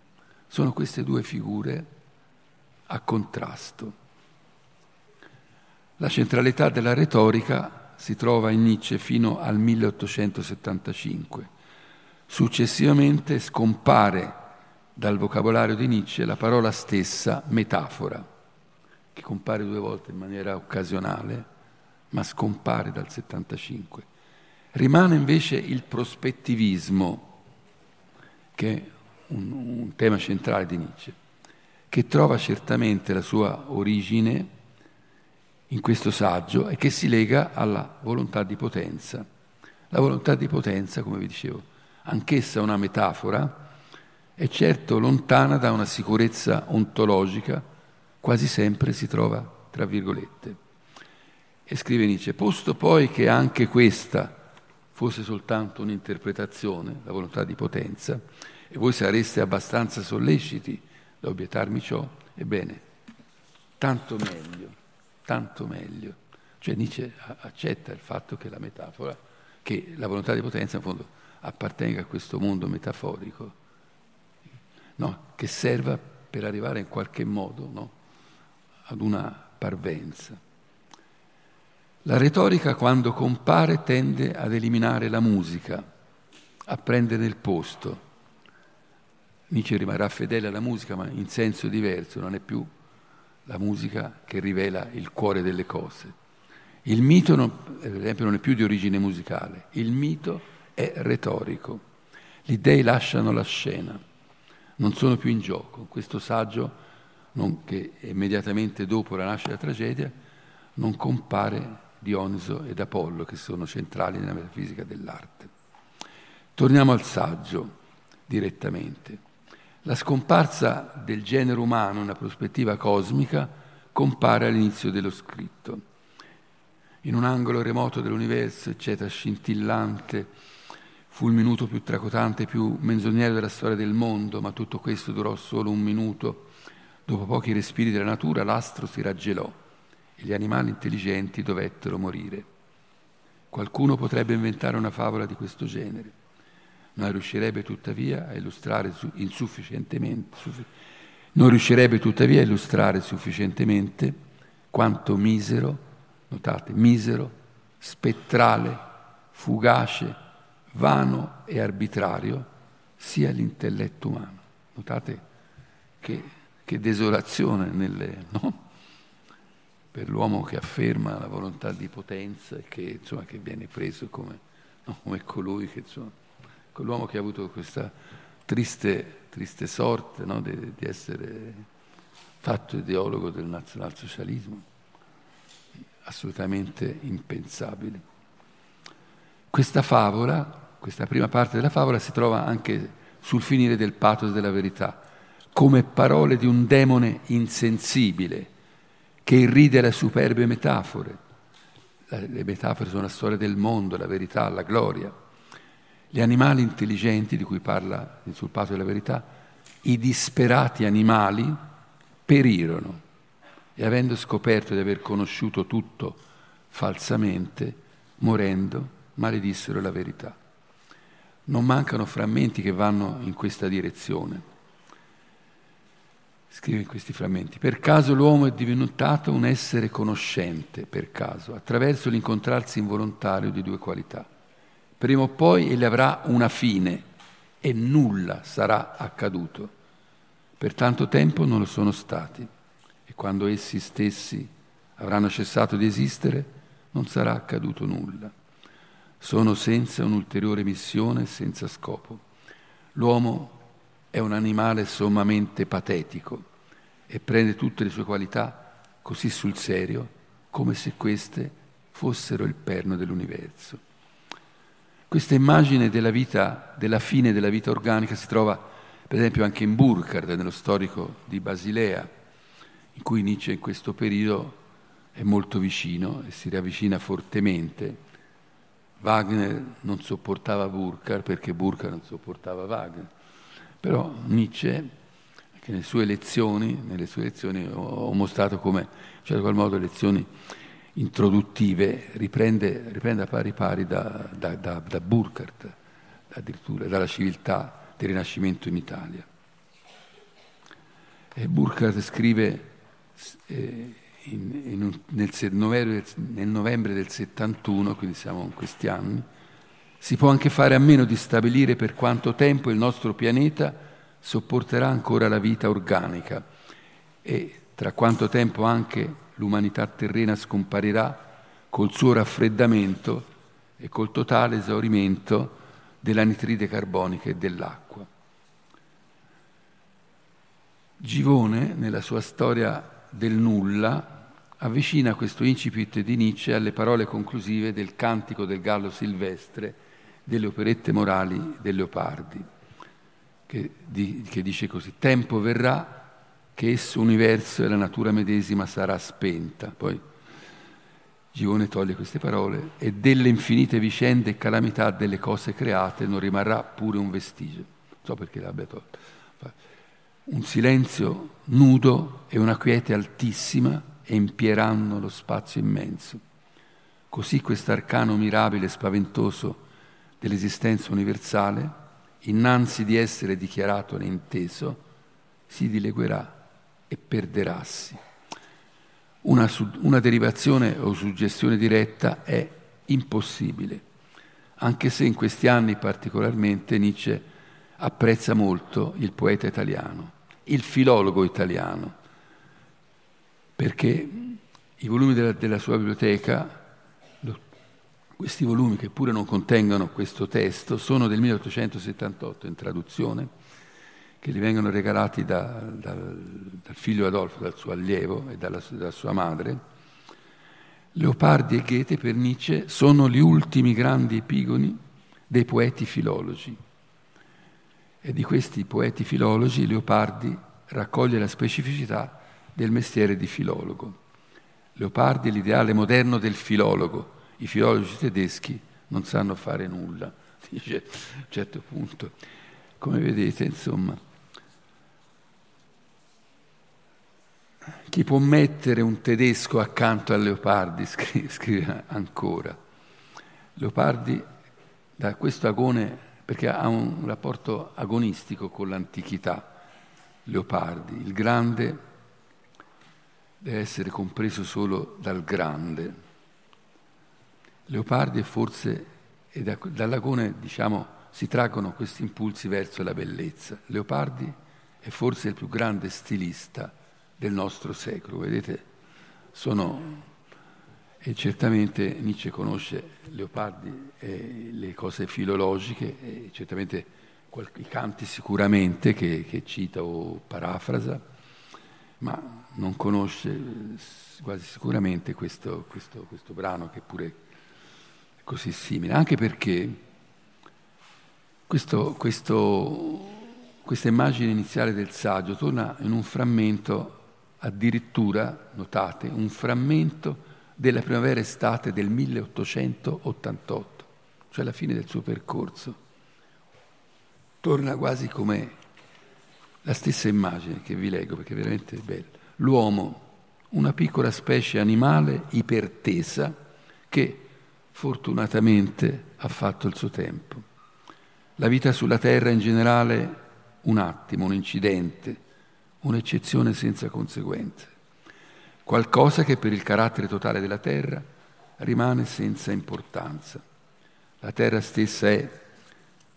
sono queste due figure a contrasto. La centralità della retorica si trova in Nietzsche fino al 1875. Successivamente scompare dal vocabolario di Nietzsche la parola stessa metafora, che compare due volte in maniera occasionale, ma scompare dal 75. Rimane invece il prospettivismo, che è un, un tema centrale di Nietzsche, che trova certamente la sua origine in questo saggio e che si lega alla volontà di potenza. La volontà di potenza, come vi dicevo, anch'essa una metafora, è certo lontana da una sicurezza ontologica, quasi sempre si trova tra virgolette. E scrive Nietzsche, posto poi che anche questa fosse soltanto un'interpretazione, la volontà di potenza, e voi sareste abbastanza solleciti da obietarmi ciò, ebbene, tanto meglio, tanto meglio. Cioè Nietzsche accetta il fatto che la metafora, che la volontà di potenza in fondo appartenga a questo mondo metaforico, no? che serva per arrivare in qualche modo no? ad una parvenza. La retorica quando compare tende ad eliminare la musica, a prendere il posto. Nietzsche rimarrà fedele alla musica ma in senso diverso, non è più la musica che rivela il cuore delle cose. Il mito, non, per esempio, non è più di origine musicale, il mito è retorico. Gli dei lasciano la scena non sono più in gioco. Questo saggio, che immediatamente dopo la nascita della tragedia, non compare Dioniso ed Apollo, che sono centrali nella metafisica dell'arte. Torniamo al saggio direttamente. La scomparsa del genere umano una prospettiva cosmica compare all'inizio dello scritto. In un angolo remoto dell'universo, eccetera, scintillante, Fu il minuto più tracotante, più menzognero della storia del mondo, ma tutto questo durò solo un minuto. Dopo pochi respiri della natura l'astro si raggelò e gli animali intelligenti dovettero morire. Qualcuno potrebbe inventare una favola di questo genere, non riuscirebbe tuttavia a illustrare insufficientemente, non riuscirebbe tuttavia a illustrare sufficientemente quanto misero, notate, misero, spettrale, fugace, vano e arbitrario sia l'intelletto umano. Notate che, che desolazione nelle, no? per l'uomo che afferma la volontà di potenza e che, insomma, che viene preso come, no? come colui che, insomma, quell'uomo che ha avuto questa triste, triste sorte no? di, di essere fatto ideologo del nazionalsocialismo, assolutamente impensabile. Questa favola, questa prima parte della favola, si trova anche sul finire del pathos della verità, come parole di un demone insensibile che irride le superbe metafore. Le metafore sono la storia del mondo, la verità, la gloria. Gli animali intelligenti di cui parla sul pathos della verità, i disperati animali perirono e avendo scoperto di aver conosciuto tutto falsamente, morendo, maledissero la verità. Non mancano frammenti che vanno in questa direzione. Scrive in questi frammenti. Per caso l'uomo è diventato un essere conoscente, per caso, attraverso l'incontrarsi involontario di due qualità. Prima o poi egli avrà una fine e nulla sarà accaduto. Per tanto tempo non lo sono stati e quando essi stessi avranno cessato di esistere non sarà accaduto nulla sono senza un'ulteriore missione, senza scopo. L'uomo è un animale sommamente patetico e prende tutte le sue qualità così sul serio come se queste fossero il perno dell'universo. Questa immagine della vita, della fine della vita organica si trova per esempio anche in Burkhardt, nello storico di Basilea, in cui Nietzsche in questo periodo è molto vicino e si riavvicina fortemente Wagner non sopportava Burkhardt perché Burkhardt non sopportava Wagner. Però Nietzsche, che nelle sue lezioni, nelle sue lezioni ho, mostrato come, in qual modo lezioni introduttive, riprende, riprende a pari pari da, da, da, da Burkhardt, addirittura dalla civiltà del Rinascimento in Italia. E Burkhardt scrive eh, in, in nel, novembre, nel novembre del 71, quindi siamo in questi anni, si può anche fare a meno di stabilire per quanto tempo il nostro pianeta sopporterà ancora la vita organica e tra quanto tempo anche l'umanità terrena scomparirà col suo raffreddamento e col totale esaurimento dell'anitride carbonica e dell'acqua. Givone, nella sua storia del nulla, avvicina questo incipit di Nietzsche alle parole conclusive del Cantico del Gallo Silvestre delle operette morali del Leopardi, che, di, che dice così, tempo verrà che esso universo e la natura medesima sarà spenta. Poi Gione toglie queste parole e delle infinite vicende e calamità delle cose create non rimarrà pure un vestigio. Non so perché l'abbia tolto. Un silenzio nudo e una quiete altissima empieranno lo spazio immenso. Così quest'arcano mirabile e spaventoso dell'esistenza universale, innanzi di essere dichiarato e inteso, si dileguerà e perderassi. Una, una derivazione o suggestione diretta è impossibile, anche se in questi anni particolarmente Nietzsche apprezza molto il poeta italiano, il filologo italiano, perché i volumi della, della sua biblioteca, questi volumi che pure non contengono questo testo, sono del 1878 in traduzione, che gli vengono regalati da, da, dal figlio Adolfo, dal suo allievo e dalla, dalla sua madre. Leopardi e Goethe per Nietzsche sono gli ultimi grandi epigoni dei poeti filologi. E di questi poeti filologi Leopardi raccoglie la specificità del mestiere di filologo. Leopardi è l'ideale moderno del filologo. I filologi tedeschi non sanno fare nulla, <laughs> dice a un certo punto. Come vedete, insomma, chi può mettere un tedesco accanto a Leopardi, <laughs> scrive, scrive ancora. Leopardi da questo agone, perché ha un rapporto agonistico con l'antichità, Leopardi, il grande deve essere compreso solo dal grande. Leopardi è forse, e da, dall'agone diciamo, si traggono questi impulsi verso la bellezza. Leopardi è forse il più grande stilista del nostro secolo, vedete, sono, e certamente Nietzsche conosce Leopardi e le cose filologiche, e certamente i canti sicuramente che, che cita o parafrasa, ma non conosce quasi sicuramente questo, questo, questo brano che pure è così simile, anche perché questo, questa immagine iniziale del saggio torna in un frammento, addirittura, notate, un frammento della primavera-estate del 1888, cioè la fine del suo percorso. Torna quasi come la stessa immagine che vi leggo perché è veramente bella l'uomo, una piccola specie animale ipertesa che fortunatamente ha fatto il suo tempo. La vita sulla Terra in generale un attimo, un incidente, un'eccezione senza conseguenze, qualcosa che per il carattere totale della Terra rimane senza importanza. La Terra stessa è,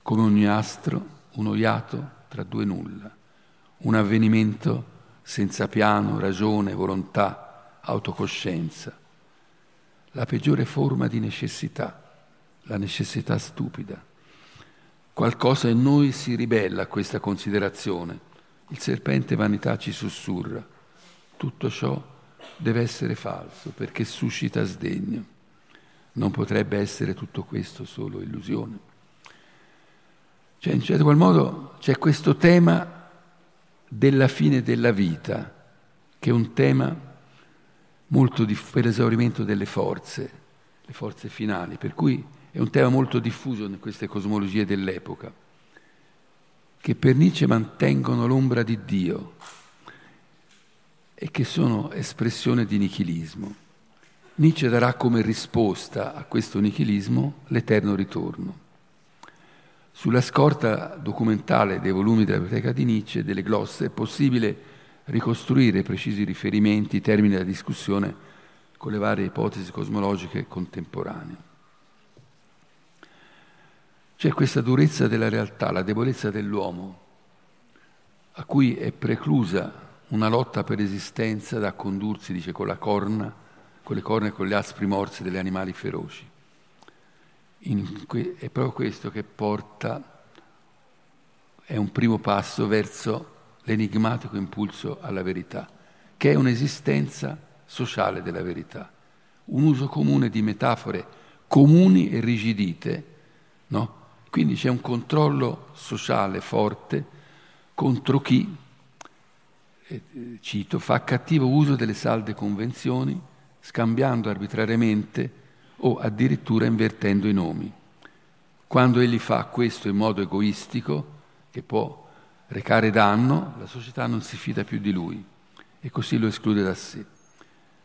come ogni astro, uno iato tra due nulla, un avvenimento senza piano, ragione, volontà, autocoscienza. La peggiore forma di necessità, la necessità stupida. Qualcosa in noi si ribella a questa considerazione. Il serpente vanità ci sussurra. Tutto ciò deve essere falso perché suscita sdegno. Non potrebbe essere tutto questo solo illusione. Cioè, in certo qual modo c'è questo tema della fine della vita, che è un tema molto diff- per l'esaurimento delle forze, le forze finali, per cui è un tema molto diffuso in queste cosmologie dell'epoca, che per Nietzsche mantengono l'ombra di Dio e che sono espressione di nichilismo. Nietzsche darà come risposta a questo nichilismo l'eterno ritorno. Sulla scorta documentale dei volumi della biblioteca di Nietzsche e delle glosse è possibile ricostruire precisi riferimenti, termini della discussione con le varie ipotesi cosmologiche contemporanee. C'è questa durezza della realtà, la debolezza dell'uomo, a cui è preclusa una lotta per esistenza da condursi, dice, con la corna, con le corna e con gli aspri morsi degli animali feroci. Que- è proprio questo che porta, è un primo passo verso l'enigmatico impulso alla verità, che è un'esistenza sociale della verità, un uso comune di metafore comuni e rigidite, no? Quindi c'è un controllo sociale forte contro chi, cito, fa cattivo uso delle salde convenzioni, scambiando arbitrariamente o addirittura invertendo i nomi. Quando egli fa questo in modo egoistico, che può recare danno, la società non si fida più di lui e così lo esclude da sé.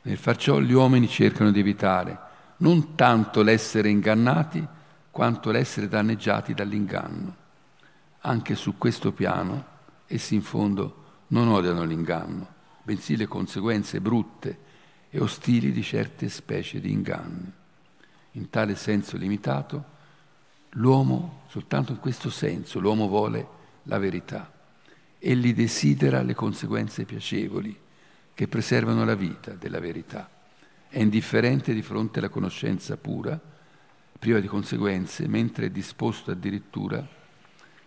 Nel far ciò gli uomini cercano di evitare non tanto l'essere ingannati quanto l'essere danneggiati dall'inganno. Anche su questo piano essi in fondo non odiano l'inganno, bensì le conseguenze brutte e ostili di certe specie di inganni. In tale senso limitato, l'uomo, soltanto in questo senso, l'uomo vuole la verità. Egli desidera le conseguenze piacevoli che preservano la vita della verità. È indifferente di fronte alla conoscenza pura, priva di conseguenze, mentre è disposto addirittura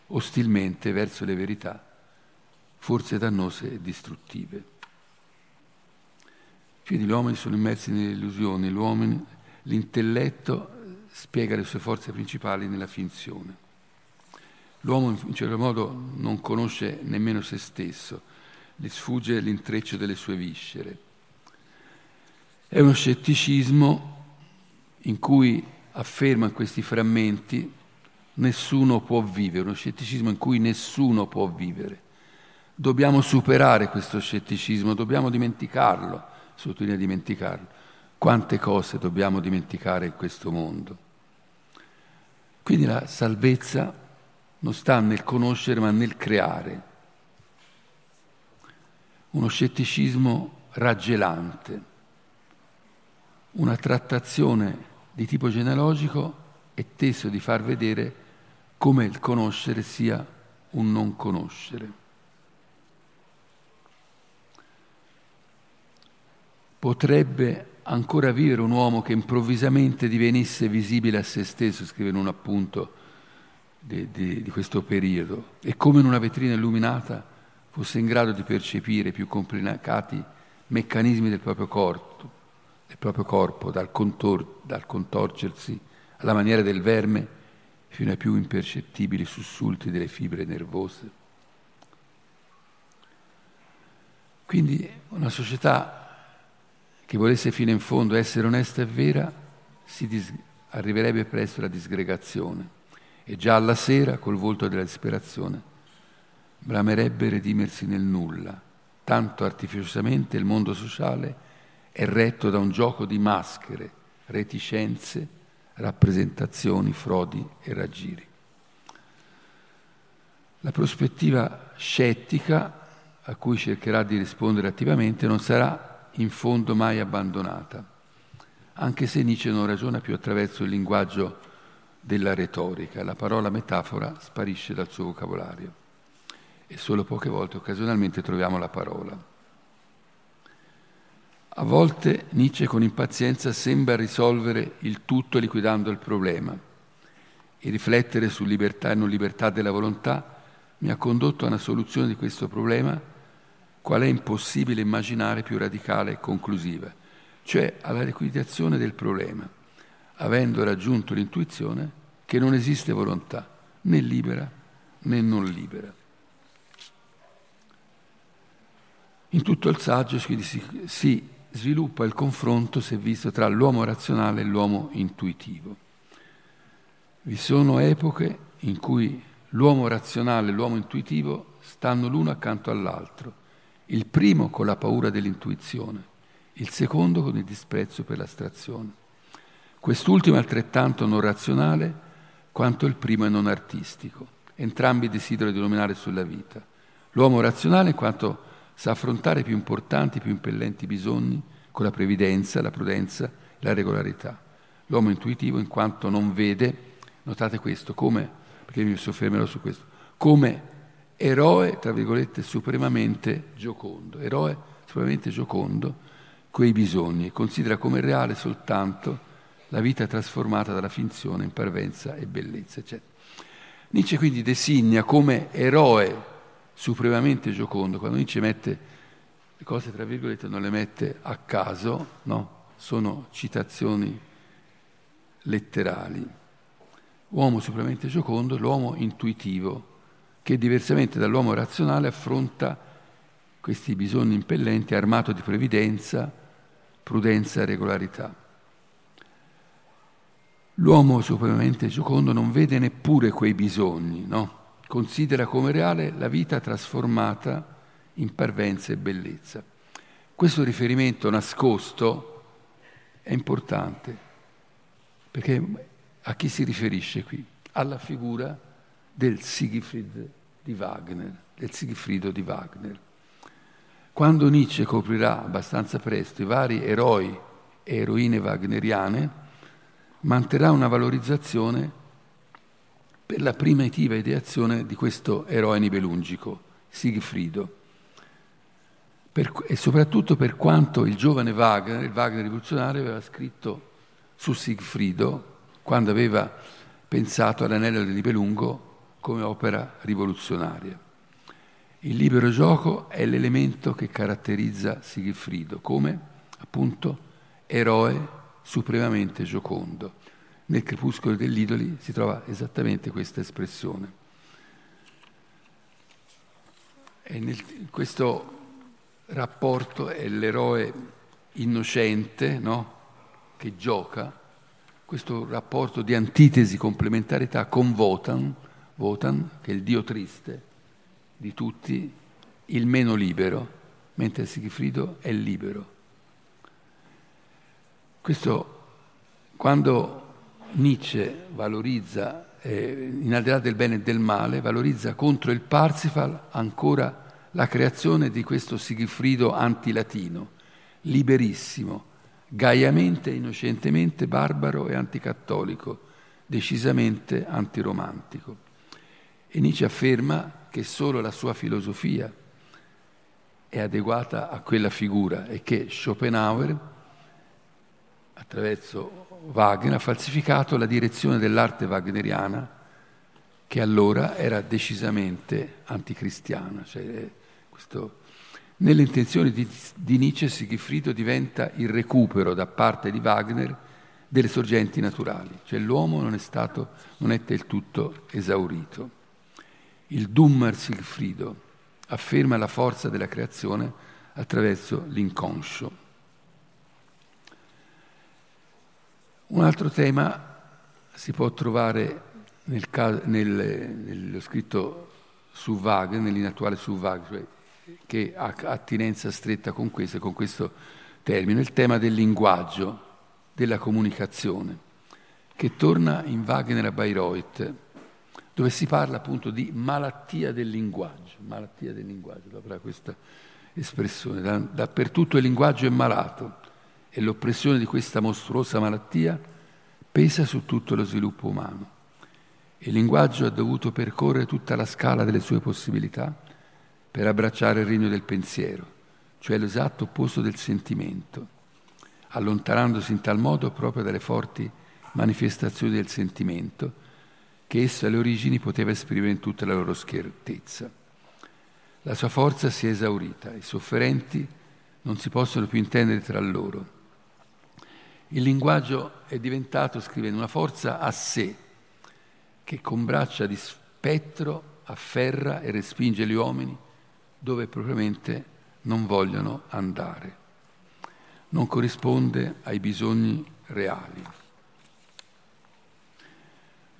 ostilmente verso le verità, forse dannose e distruttive. Quindi gli uomini sono immersi nelle illusioni, l'intelletto spiega le sue forze principali nella finzione. L'uomo in certo modo non conosce nemmeno se stesso, gli sfugge l'intreccio delle sue viscere. È uno scetticismo in cui afferma questi frammenti nessuno può vivere, uno scetticismo in cui nessuno può vivere. Dobbiamo superare questo scetticismo, dobbiamo dimenticarlo, sottolinea dimenticarlo. Quante cose dobbiamo dimenticare in questo mondo. Quindi la salvezza non sta nel conoscere ma nel creare. Uno scetticismo raggelante, una trattazione di tipo genealogico è teso di far vedere come il conoscere sia un non conoscere. Potrebbe ancora vivere un uomo che improvvisamente divenisse visibile a se stesso, scrive in un appunto di, di, di questo periodo e come in una vetrina illuminata fosse in grado di percepire più complicati meccanismi del proprio corpo, del proprio corpo dal, contor, dal contorcersi alla maniera del verme fino ai più impercettibili sussulti delle fibre nervose. Quindi una società che volesse fino in fondo essere onesta e vera dis- arriverebbe presto alla disgregazione e già alla sera, col volto della disperazione, bramerebbe redimersi nel nulla, tanto artificiosamente il mondo sociale è retto da un gioco di maschere, reticenze, rappresentazioni, frodi e raggiri. La prospettiva scettica, a cui cercherà di rispondere attivamente, non sarà in fondo mai abbandonata, anche se Nietzsche non ragiona più attraverso il linguaggio della retorica. La parola metafora sparisce dal suo vocabolario e solo poche volte, occasionalmente, troviamo la parola. A volte Nietzsche con impazienza sembra risolvere il tutto liquidando il problema. E riflettere su libertà e non libertà della volontà mi ha condotto a una soluzione di questo problema qual è impossibile immaginare più radicale e conclusiva, cioè alla liquidazione del problema avendo raggiunto l'intuizione che non esiste volontà, né libera né non libera. In tutto il saggio si, si sviluppa il confronto, se visto, tra l'uomo razionale e l'uomo intuitivo. Vi sono epoche in cui l'uomo razionale e l'uomo intuitivo stanno l'uno accanto all'altro, il primo con la paura dell'intuizione, il secondo con il disprezzo per l'astrazione. Quest'ultimo è altrettanto non razionale quanto il primo è non artistico. Entrambi desiderano di dominare sulla vita. L'uomo razionale in quanto sa affrontare i più importanti, i più impellenti bisogni con la previdenza, la prudenza la regolarità. L'uomo intuitivo in quanto non vede, notate questo, come, perché mi soffermerò su questo, come eroe, tra virgolette, supremamente giocondo, eroe supremamente giocondo quei bisogni considera come reale soltanto la vita trasformata dalla finzione in parvenza e bellezza, eccetera. Nietzsche quindi designa come eroe supremamente giocondo, quando Nietzsche mette le cose tra virgolette non le mette a caso, no? sono citazioni letterali. Uomo supremamente giocondo, l'uomo intuitivo, che diversamente dall'uomo razionale affronta questi bisogni impellenti armato di previdenza, prudenza e regolarità. L'uomo supremamente giocondo non vede neppure quei bisogni, no? considera come reale la vita trasformata in parvenza e bellezza. Questo riferimento nascosto è importante, perché a chi si riferisce qui? Alla figura del Siegfried di Wagner, del Siegfriedo di Wagner. Quando Nietzsche coprirà abbastanza presto i vari eroi e eroine wagneriane, manterrà una valorizzazione per la primitiva ideazione di questo eroe nibelungico, Sigfrido. Per, e soprattutto per quanto il giovane Wagner, il Wagner rivoluzionario, aveva scritto su Sigfrido quando aveva pensato all'anello del Nibelungo come opera rivoluzionaria. Il libero gioco è l'elemento che caratterizza Sigfrido come, appunto, eroe supremamente giocondo nel crepuscolo dell'idoli si trova esattamente questa espressione. E nel, questo rapporto è l'eroe innocente no? che gioca, questo rapporto di antitesi, complementarità con Wotan, Wotan, che è il dio triste di tutti, il meno libero, mentre Sigfrido è libero. Questo quando Nietzsche valorizza, eh, in al di là del bene e del male, valorizza contro il Parsifal ancora la creazione di questo Sigfrido antilatino, liberissimo, gaiamente innocentemente barbaro e anticattolico, decisamente antiromantico. E Nietzsche afferma che solo la sua filosofia è adeguata a quella figura e che Schopenhauer, attraverso Wagner ha falsificato la direzione dell'arte wagneriana che allora era decisamente anticristiana. Cioè, questo, nelle intenzioni di, di Nietzsche Sigfrido diventa il recupero da parte di Wagner delle sorgenti naturali, cioè l'uomo non è stato, non è del tutto esaurito. Il Dummer Sigfrido afferma la forza della creazione attraverso l'inconscio. Un altro tema si può trovare nel, nel, nello scritto su Wagner, nell'inattuale su Wagner, cioè, che ha attinenza stretta con questo, con questo termine, il tema del linguaggio, della comunicazione, che torna in Wagner a Bayreuth, dove si parla appunto di malattia del linguaggio, malattia del linguaggio, avrà questa espressione, da, dappertutto il linguaggio è malato e l'oppressione di questa mostruosa malattia pesa su tutto lo sviluppo umano. Il linguaggio ha dovuto percorrere tutta la scala delle sue possibilità per abbracciare il regno del pensiero, cioè l'esatto opposto del sentimento, allontanandosi in tal modo proprio dalle forti manifestazioni del sentimento che esso alle origini poteva esprimere in tutta la loro schiertezza. La sua forza si è esaurita, i sofferenti non si possono più intendere tra loro il linguaggio è diventato, scrive, una forza a sé che con braccia di spettro afferra e respinge gli uomini dove propriamente non vogliono andare. Non corrisponde ai bisogni reali.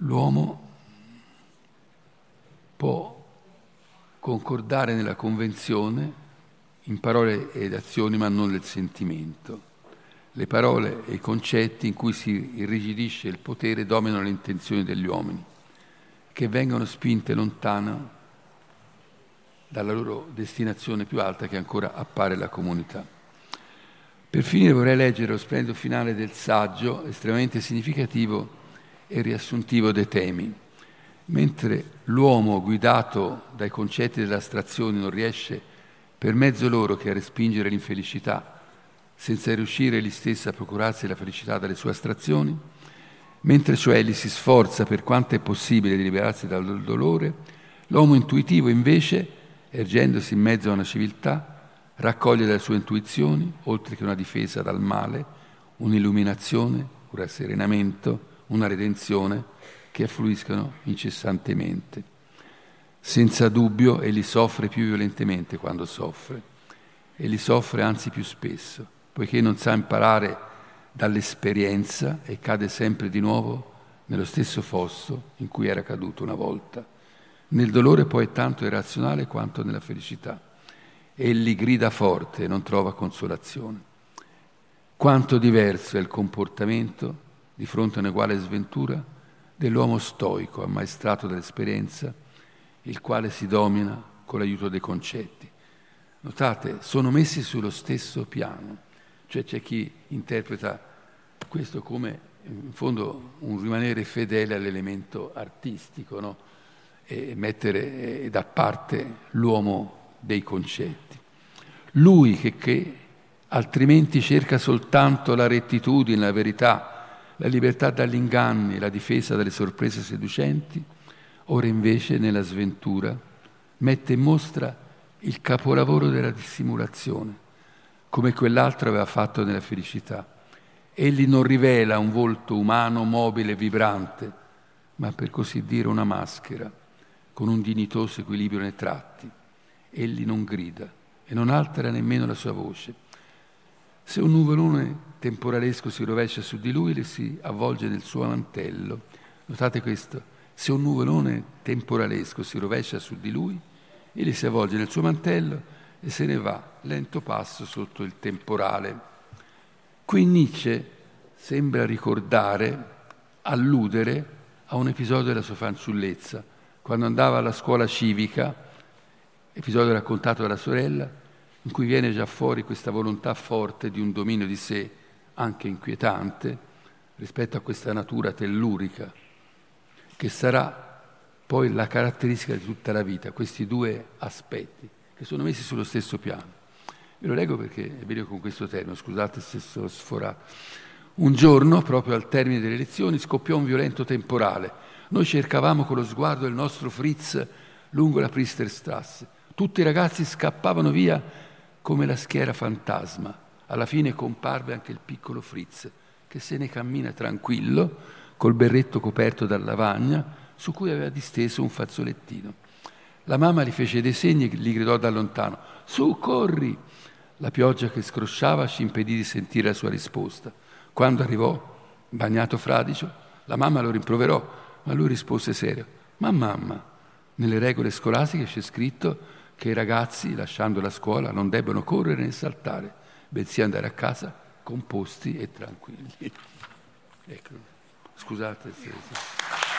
L'uomo può concordare nella convenzione in parole ed azioni, ma non nel sentimento le parole e i concetti in cui si irrigidisce il potere dominano le intenzioni degli uomini, che vengono spinte lontano dalla loro destinazione più alta che ancora appare la comunità. Per finire vorrei leggere lo splendido finale del saggio, estremamente significativo e riassuntivo dei temi. Mentre l'uomo guidato dai concetti dell'astrazione non riesce per mezzo loro che a respingere l'infelicità, senza riuscire egli stesso a procurarsi la felicità dalle sue astrazioni, mentre cioè egli si sforza per quanto è possibile di liberarsi dal dolore, l'uomo intuitivo invece ergendosi in mezzo a una civiltà, raccoglie dalle sue intuizioni, oltre che una difesa dal male, un'illuminazione, un rasserenamento, una redenzione che affluiscono incessantemente. Senza dubbio egli soffre più violentemente quando soffre, e li soffre anzi più spesso, poiché non sa imparare dall'esperienza e cade sempre di nuovo nello stesso fosso in cui era caduto una volta. Nel dolore poi è tanto irrazionale quanto nella felicità. Egli grida forte e non trova consolazione. Quanto diverso è il comportamento di fronte a un'uguale sventura dell'uomo stoico, ammaestrato dall'esperienza, il quale si domina con l'aiuto dei concetti. Notate, sono messi sullo stesso piano, cioè c'è chi interpreta questo come in fondo un rimanere fedele all'elemento artistico, no? e mettere da parte l'uomo dei concetti. Lui che, che altrimenti cerca soltanto la rettitudine, la verità, la libertà dagli inganni, la difesa dalle sorprese seducenti, ora invece nella sventura mette in mostra il capolavoro della dissimulazione, come quell'altro aveva fatto nella felicità. Egli non rivela un volto umano, mobile, vibrante, ma per così dire una maschera con un dignitoso equilibrio nei tratti. Egli non grida e non altera nemmeno la sua voce. Se un nuvolone temporalesco si rovescia su di lui, le si avvolge nel suo mantello. Notate questo, se un nuvolone temporalesco si rovescia su di lui, egli si avvolge nel suo mantello e se ne va lento passo sotto il temporale. Qui Nietzsche sembra ricordare, alludere a un episodio della sua fanciullezza, quando andava alla scuola civica, episodio raccontato dalla sorella, in cui viene già fuori questa volontà forte di un dominio di sé, anche inquietante, rispetto a questa natura tellurica, che sarà poi la caratteristica di tutta la vita, questi due aspetti, che sono messi sullo stesso piano. Ve lo leggo perché è vero con questo termine, scusate se sono sforato. Un giorno, proprio al termine delle lezioni, scoppiò un violento temporale noi cercavamo con lo sguardo il nostro Fritz lungo la Priesterstrasse. Tutti i ragazzi scappavano via come la schiera fantasma. Alla fine comparve anche il piccolo Fritz, che se ne cammina tranquillo, col berretto coperto da lavagna, su cui aveva disteso un fazzolettino. La mamma gli fece dei segni e gli gridò da lontano: Su, corri! La pioggia che scrosciava ci impedì di sentire la sua risposta. Quando arrivò, bagnato fradicio, la mamma lo rimproverò ma lui rispose serio, ma mamma, nelle regole scolastiche c'è scritto che i ragazzi, lasciando la scuola, non debbono correre né saltare, bensì andare a casa composti e tranquilli. Ecco, scusate. Se.